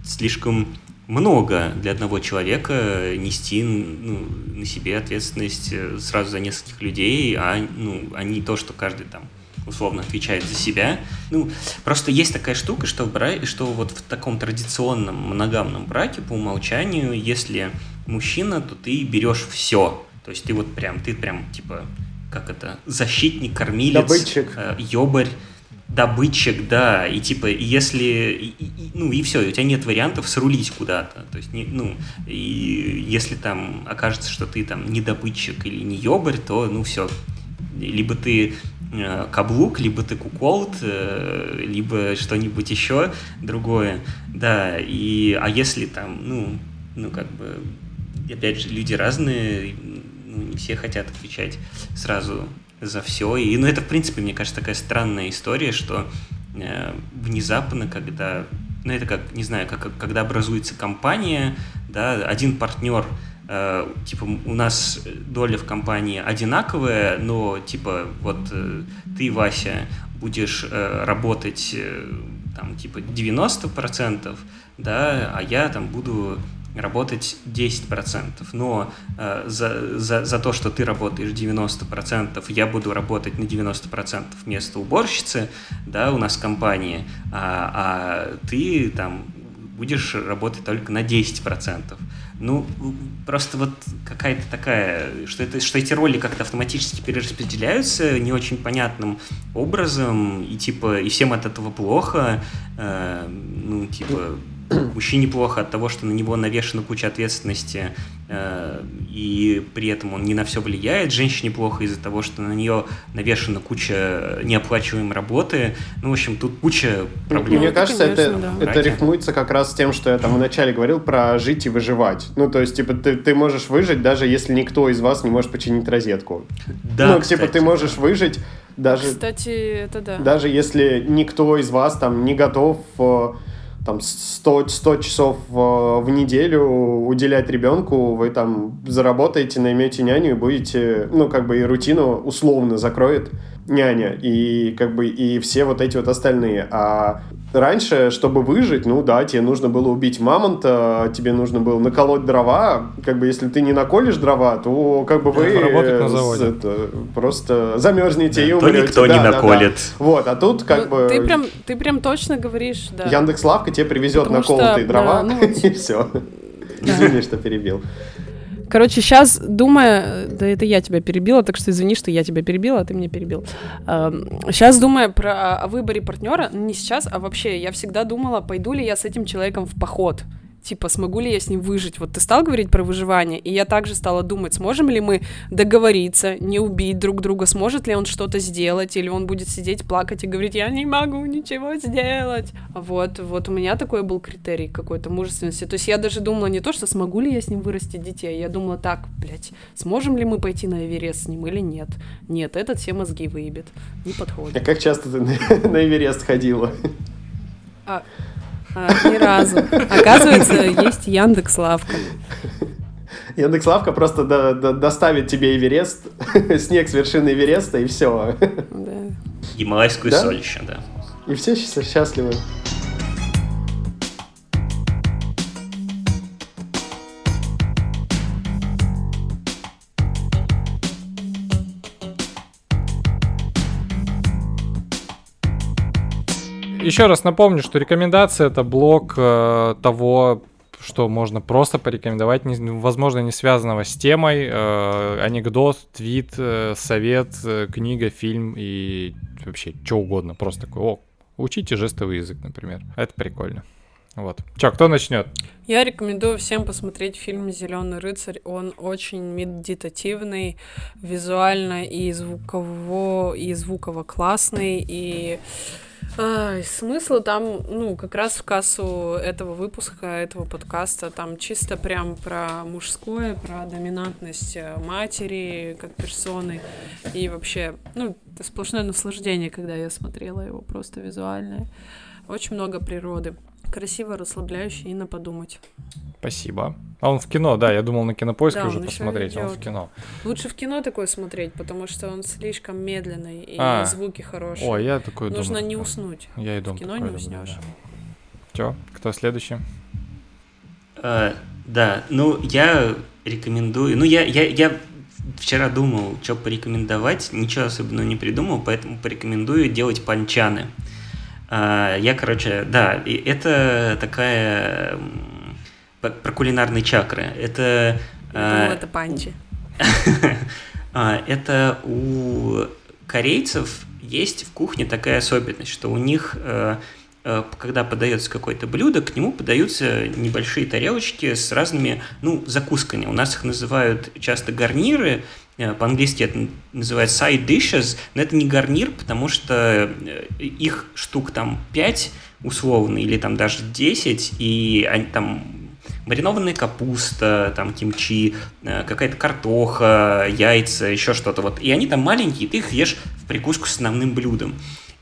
слишком много для одного человека нести ну, на себе ответственность э, сразу за нескольких людей, а, ну, а не то, что каждый там условно отвечает за себя. Ну, просто есть такая штука, что, в бра... что вот в таком традиционном моногамном браке по умолчанию, если мужчина, то ты берешь все. То есть ты вот прям, ты прям типа, как это, защитник, кормилец,
Добытчик.
Э, ёбарь добытчик, да, и типа, если, и, и, ну и все, у тебя нет вариантов срулить куда-то, то есть, не, ну, и если там окажется, что ты там не добытчик или не ёбарь, то, ну все, либо ты э, каблук, либо ты куколд, э, либо что-нибудь еще другое, да, и, а если там, ну, ну как бы, опять же, люди разные, ну, не все хотят отвечать сразу за все. И, ну, это, в принципе, мне кажется, такая странная история, что э, внезапно, когда, ну, это как, не знаю, как, когда образуется компания, да, один партнер э, типа у нас доля в компании одинаковая, но типа вот э, ты, Вася, будешь э, работать э, там типа 90%, да, а я там буду работать 10%, но э, за, за, за то, что ты работаешь 90%, я буду работать на 90% вместо уборщицы, да, у нас в компании, а, а ты там будешь работать только на 10%. Ну, просто вот какая-то такая, что, это, что эти роли как-то автоматически перераспределяются не очень понятным образом, и типа, и всем от этого плохо, э, ну, типа, [CLEARS THROAT] мужчине плохо от того, что на него навешена куча ответственности, э, и при этом он не на все влияет. Женщине плохо из-за того, что на нее навешена куча неоплачиваемой работы. Ну, в общем, тут куча проблем.
Мне кажется, конечно, это, да. это рифмуется как раз с тем, что я там вначале говорил про жить и выживать. Ну, то есть, типа, ты, ты можешь выжить, даже если никто из вас не может починить розетку. Да, Ну, кстати, типа, ты можешь да. выжить даже...
Кстати, это да.
Даже если никто из вас там не готов э, там 100, 100 часов в, неделю уделять ребенку, вы там заработаете, наймете няню и будете, ну, как бы и рутину условно закроет няня и как бы и все вот эти вот остальные. А раньше, чтобы выжить, ну да, тебе нужно было убить мамонта, тебе нужно было наколоть дрова. Как бы если ты не наколешь дрова, то как бы вы
Работать на заводе.
это, просто замерзнете
Да,
и
то
умрете.
никто не
Да, да, да.
наколет.
Вот, а тут как
Ну,
бы
Ты прям, ты прям точно говоришь, да.
Яндекс Лавка тебе привезет
Потому что,
наколотые дрова
да, ну [LAUGHS]
и все. Извини, что перебил.
Короче, сейчас думая, да это я тебя перебила, так что извини, что я тебя перебила, а ты меня перебил. Сейчас думая про о выборе партнера, не сейчас, а вообще, я всегда думала, пойду ли я с этим человеком в поход. Типа, смогу ли я с ним выжить? Вот ты стал говорить про выживание, и я также стала думать, сможем ли мы договориться, не убить друг друга, сможет ли он что-то сделать, или он будет сидеть, плакать и говорить, я не могу ничего сделать. Вот, вот у меня такой был критерий какой-то мужественности. То есть я даже думала не то, что смогу ли я с ним вырастить детей, я думала так, блядь, сможем ли мы пойти на Эверест с ним или нет? Нет, этот все мозги выебет, не
А
подходит.
как часто ты на- [LAUGHS] на Эверест ходила?
А, а, ни разу. Оказывается, есть Яндекс Лавка.
Яндекс Лавка просто до- до- доставит тебе Эверест, [LAUGHS] снег с вершины Эвереста, и все.
Да.
Гималайскую
Да?
соль еще, да.
И все счаст- счастливы.
Еще раз напомню, что рекомендация это блок э, того, что можно просто порекомендовать, не- возможно, не связанного с темой, э, анекдот, твит, э, совет, э, книга, фильм и вообще что угодно. Просто такой, о, учите жестовый язык, например. Это прикольно. Вот. Че, кто начнет?
Я рекомендую всем посмотреть фильм Зеленый рыцарь. Он очень медитативный, визуально и звуково, и звуково классный. И ай, смысл там, ну, как раз в кассу этого выпуска, этого подкаста, там чисто прям про мужское, про доминантность э, матери как персоны. И вообще, ну, это сплошное наслаждение, когда я смотрела его просто визуальное. Очень много природы. Красиво, расслабляюще и на подумать.
Спасибо. А он в кино, да, я думал на кинопоиске
Да,
уже
он
посмотреть, а он в кино.
Лучше в кино такое смотреть, потому что он слишком медленный и
А.
звуки хорошие.
О, я такой
Нужно
думаю.
не уснуть.
Я и дом
В кино не уснешь.
да. Чё, кто следующий?
А, да, ну я рекомендую. Ну, я, я, я вчера думал, что порекомендовать, ничего особенного не придумал, поэтому порекомендую делать панчаны. А, я, короче, да, это такая про кулинарные чакры. Это а,
думала, это панчи. [LAUGHS]
а, это у корейцев есть в кухне такая особенность, что у них, э, э, когда подается какое-то блюдо, к нему подаются небольшие тарелочки с разными, ну, закусками. У нас их называют часто гарниры, по-английски это называется side dishes, но это не гарнир, потому что э, их штук там 5 условно, или там даже 10, и они там маринованная капуста, там кимчи, э, какая-то картоха, яйца, еще что-то вот. И они там маленькие, ты их ешь в прикуску с основным блюдом.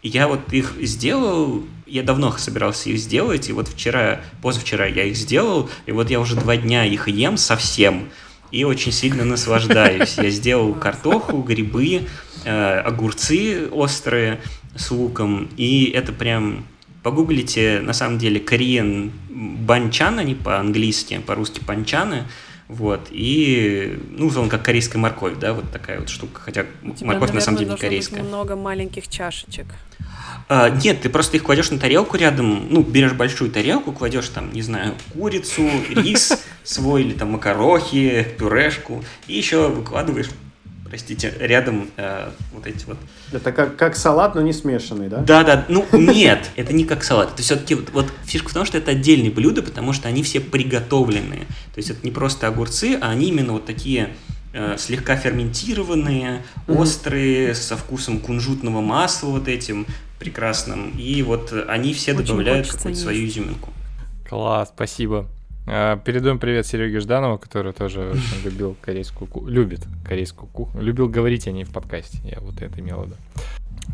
И я вот их сделал, я давно собирался их сделать, и вот вчера, позавчера я их сделал, и вот я уже два дня их ем совсем, и очень сильно наслаждаюсь. Я сделал картоху, грибы, э, огурцы острые с луком, и это прям Погуглите, на самом деле, Korean банчан, они по-английски, по-русски панчаны, вот, и, ну, он как корейская морковь, да, вот такая вот штука, хотя
У тебя,
морковь на самом
наверное,
деле не
должно быть
корейская.
много маленьких чашечек.
А, нет, ты просто их кладешь на тарелку рядом, ну, берешь большую тарелку, кладешь там, не знаю, курицу, рис [LAUGHS] свой или там макарохи, пюрешку, и еще выкладываешь, простите, рядом э, вот эти вот
Это как, как салат, но не смешанный, да?
Да, да, ну нет, [LAUGHS] это не как салат. Это все-таки вот, вот фишка в том, что это отдельные блюда, потому что они все приготовленные. То есть это не просто огурцы, а они именно вот такие э, слегка ферментированные,
Мгм.
острые, со вкусом кунжутного масла вот этим прекрасным. И вот они все
Очень
добавляют какую-то
есть.
свою изюминку.
Класс, спасибо. А, Передаем привет Сереге Жданову, который тоже очень любил корейскую кухню. Любит корейскую кухню. Любил говорить о ней в подкасте. Я вот это имел в виду.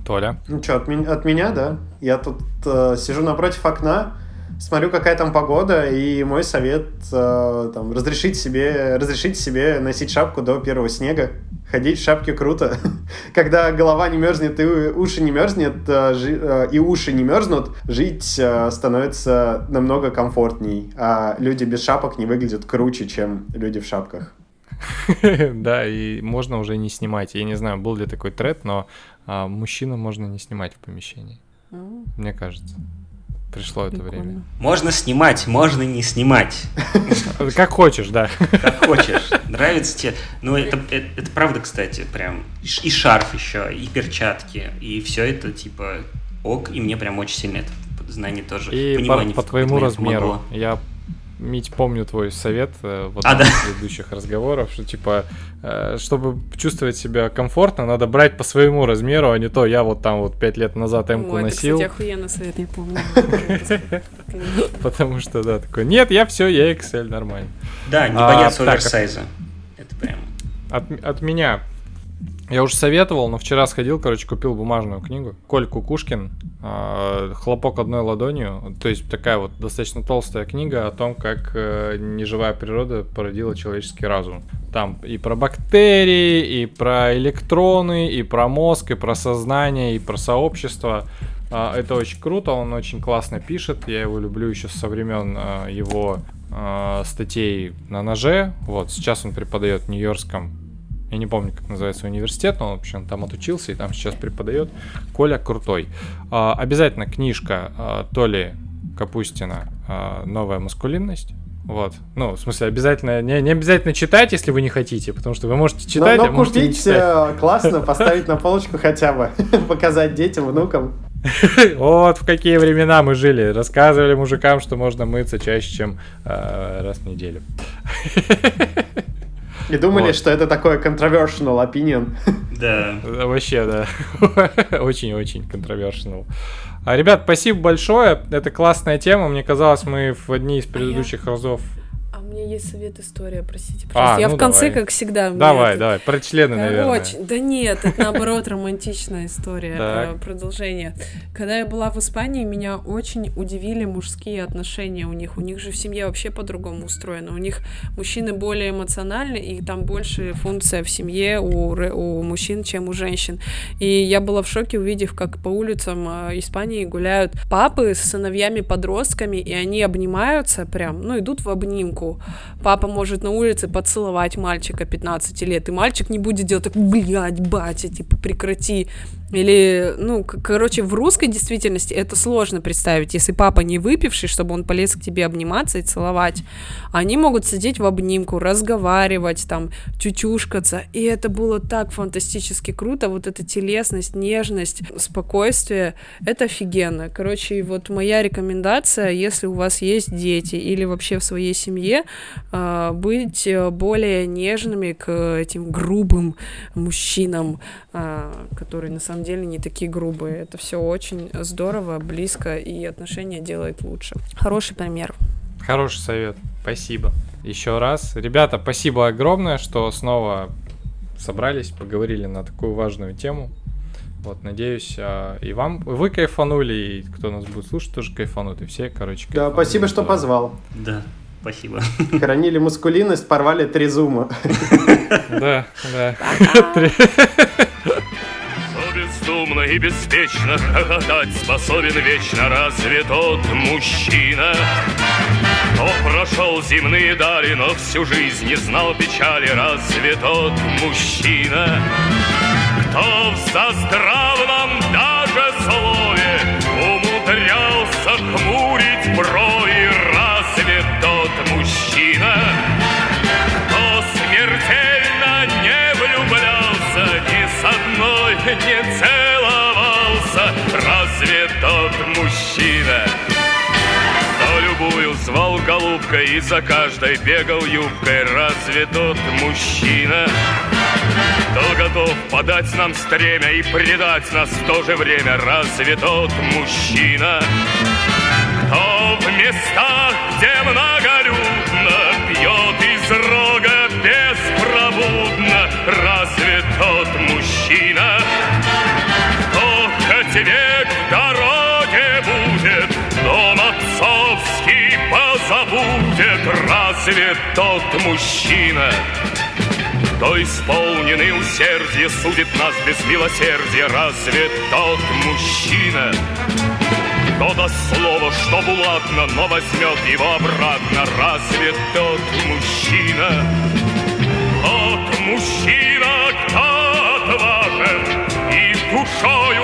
Толя.
Ну что, от, меня- от меня, да? Я тут э, сижу напротив окна, смотрю, какая там погода, и мой совет э, там, разрешить себе, разрешить себе носить шапку до первого снега. Ходить в шапке круто. [LAUGHS] Когда голова не мерзнет и уши не мерзнет, э, жи, э, и уши не мерзнут, жить э, становится намного комфортней. А люди без шапок не выглядят круче, чем люди в шапках. [LAUGHS]
Да, и можно уже не снимать. Я не знаю, был ли такой тред, но а, мужчину можно не снимать в помещении. Мне кажется. Пришло это время.
Можно снимать, можно не снимать. [LAUGHS]
Как хочешь, да.
Как хочешь. Нравится тебе. Ну, это, это, это правда, кстати, прям. И шарф еще, и перчатки, и все это типа ок, и мне прям очень сильно это знание тоже.
И по, по твоему размеру. Помогло. Я Мить, помню твой совет э, в одном а, да? из предыдущих разговоров, что типа, э, чтобы чувствовать себя комфортно, надо брать по своему размеру, а не то я вот там вот пять лет назад М-ку Ой, носил.
Это, кстати, охуенный совет, я помню. [LAUGHS]
Потому что, да, такой, нет, я все, я XL, нормально.
Да, не бояться а, оверсайза. Это прям...
От меня я уже советовал, но вчера сходил, короче, купил бумажную книгу. Коль Кукушкин, э, «Хлопок одной ладонью». То есть такая вот достаточно толстая книга о том, как э, неживая природа породила человеческий разум. Там и про бактерии, и про электроны, и про мозг, и про сознание, и про сообщество. Э, это очень круто, он очень классно пишет. Я его люблю еще со времен э, его статей на ноже. Вот, сейчас он преподает в Нью-Йоркском я не помню, как называется университет, но, в общем, там отучился и там сейчас преподает. Коля крутой. А, обязательно книжка а, Толи Капустина а, «Новая маскулинность». Вот. Ну, в смысле, обязательно, не, не обязательно читать, если вы не хотите, потому что вы можете читать, но,
но а можете купить, не читать. Э, классно, поставить на полочку хотя бы, [LAUGHS] показать детям, внукам. [LAUGHS]
Вот в какие времена мы жили. Рассказывали мужикам, что можно мыться чаще, чем э, раз в неделю. [LAUGHS]
И думали, вот. что это такой controversial opinion.
Да.
Вообще, да. [LAUGHS] Очень-очень controversial. А, ребят, спасибо большое. Это классная тема. Мне казалось, мы в одни из предыдущих а я... разов
меня есть совет история, простите, а, пожалуйста. А, я ну в конце, давай. как всегда.
Давай, это... давай, про члены, Короче, наверное.
Да нет, это наоборот [LAUGHS] романтичная история, э, продолжение. Когда я была в Испании, меня очень удивили мужские отношения у них. У них же в семье вообще по-другому устроено. У них мужчины более эмоциональны, и там больше функция в семье у, у мужчин, чем у женщин. И я была в шоке, увидев, как по улицам э, Испании гуляют папы с сыновьями-подростками, и они обнимаются прям, ну, идут в обнимку папа может на улице поцеловать мальчика 15 лет, и мальчик не будет делать так, блядь, батя, типа, прекрати. Или, ну, короче, в русской действительности это сложно представить, если папа не выпивший, чтобы он полез к тебе обниматься и целовать. Они могут сидеть в обнимку, разговаривать, там, чучушкаться, и это было так фантастически круто, вот эта телесность, нежность, спокойствие, это офигенно. Короче, вот моя рекомендация, если у вас есть дети или вообще в своей семье, а, быть более нежными к этим грубым мужчинам, а, которые на самом деле не такие грубые. Это все очень здорово, близко, и отношения делает лучше. Хороший пример.
Хороший совет. Спасибо. Еще раз. Ребята, спасибо огромное, что снова собрались, поговорили на такую важную тему. Вот, надеюсь, а, и вам вы кайфанули, и кто нас будет слушать, тоже кайфанут, и все, короче,
Да, спасибо, что позвал.
Да. Спасибо.
Хранили мускулинность, порвали три зума. [LAUGHS]
Да, да. [LAUGHS]
безумно и беспечно хохотать способен вечно разве тот мужчина? Кто прошел земные дали, но всю жизнь не знал печали, разве тот мужчина? Кто в заздравном даже слове умудрялся хмурить брови, голубкой и за каждой бегал юбкой, разве тот мужчина? Кто готов подать нам стремя и предать нас в то же время, разве тот мужчина? Кто в местах, где многолюдно, разве тот мужчина, кто исполненный усердие судит нас без милосердия, разве тот мужчина, кто даст слово, что буладно, но возьмет его обратно, разве тот мужчина, тот мужчина, кто отважен и душой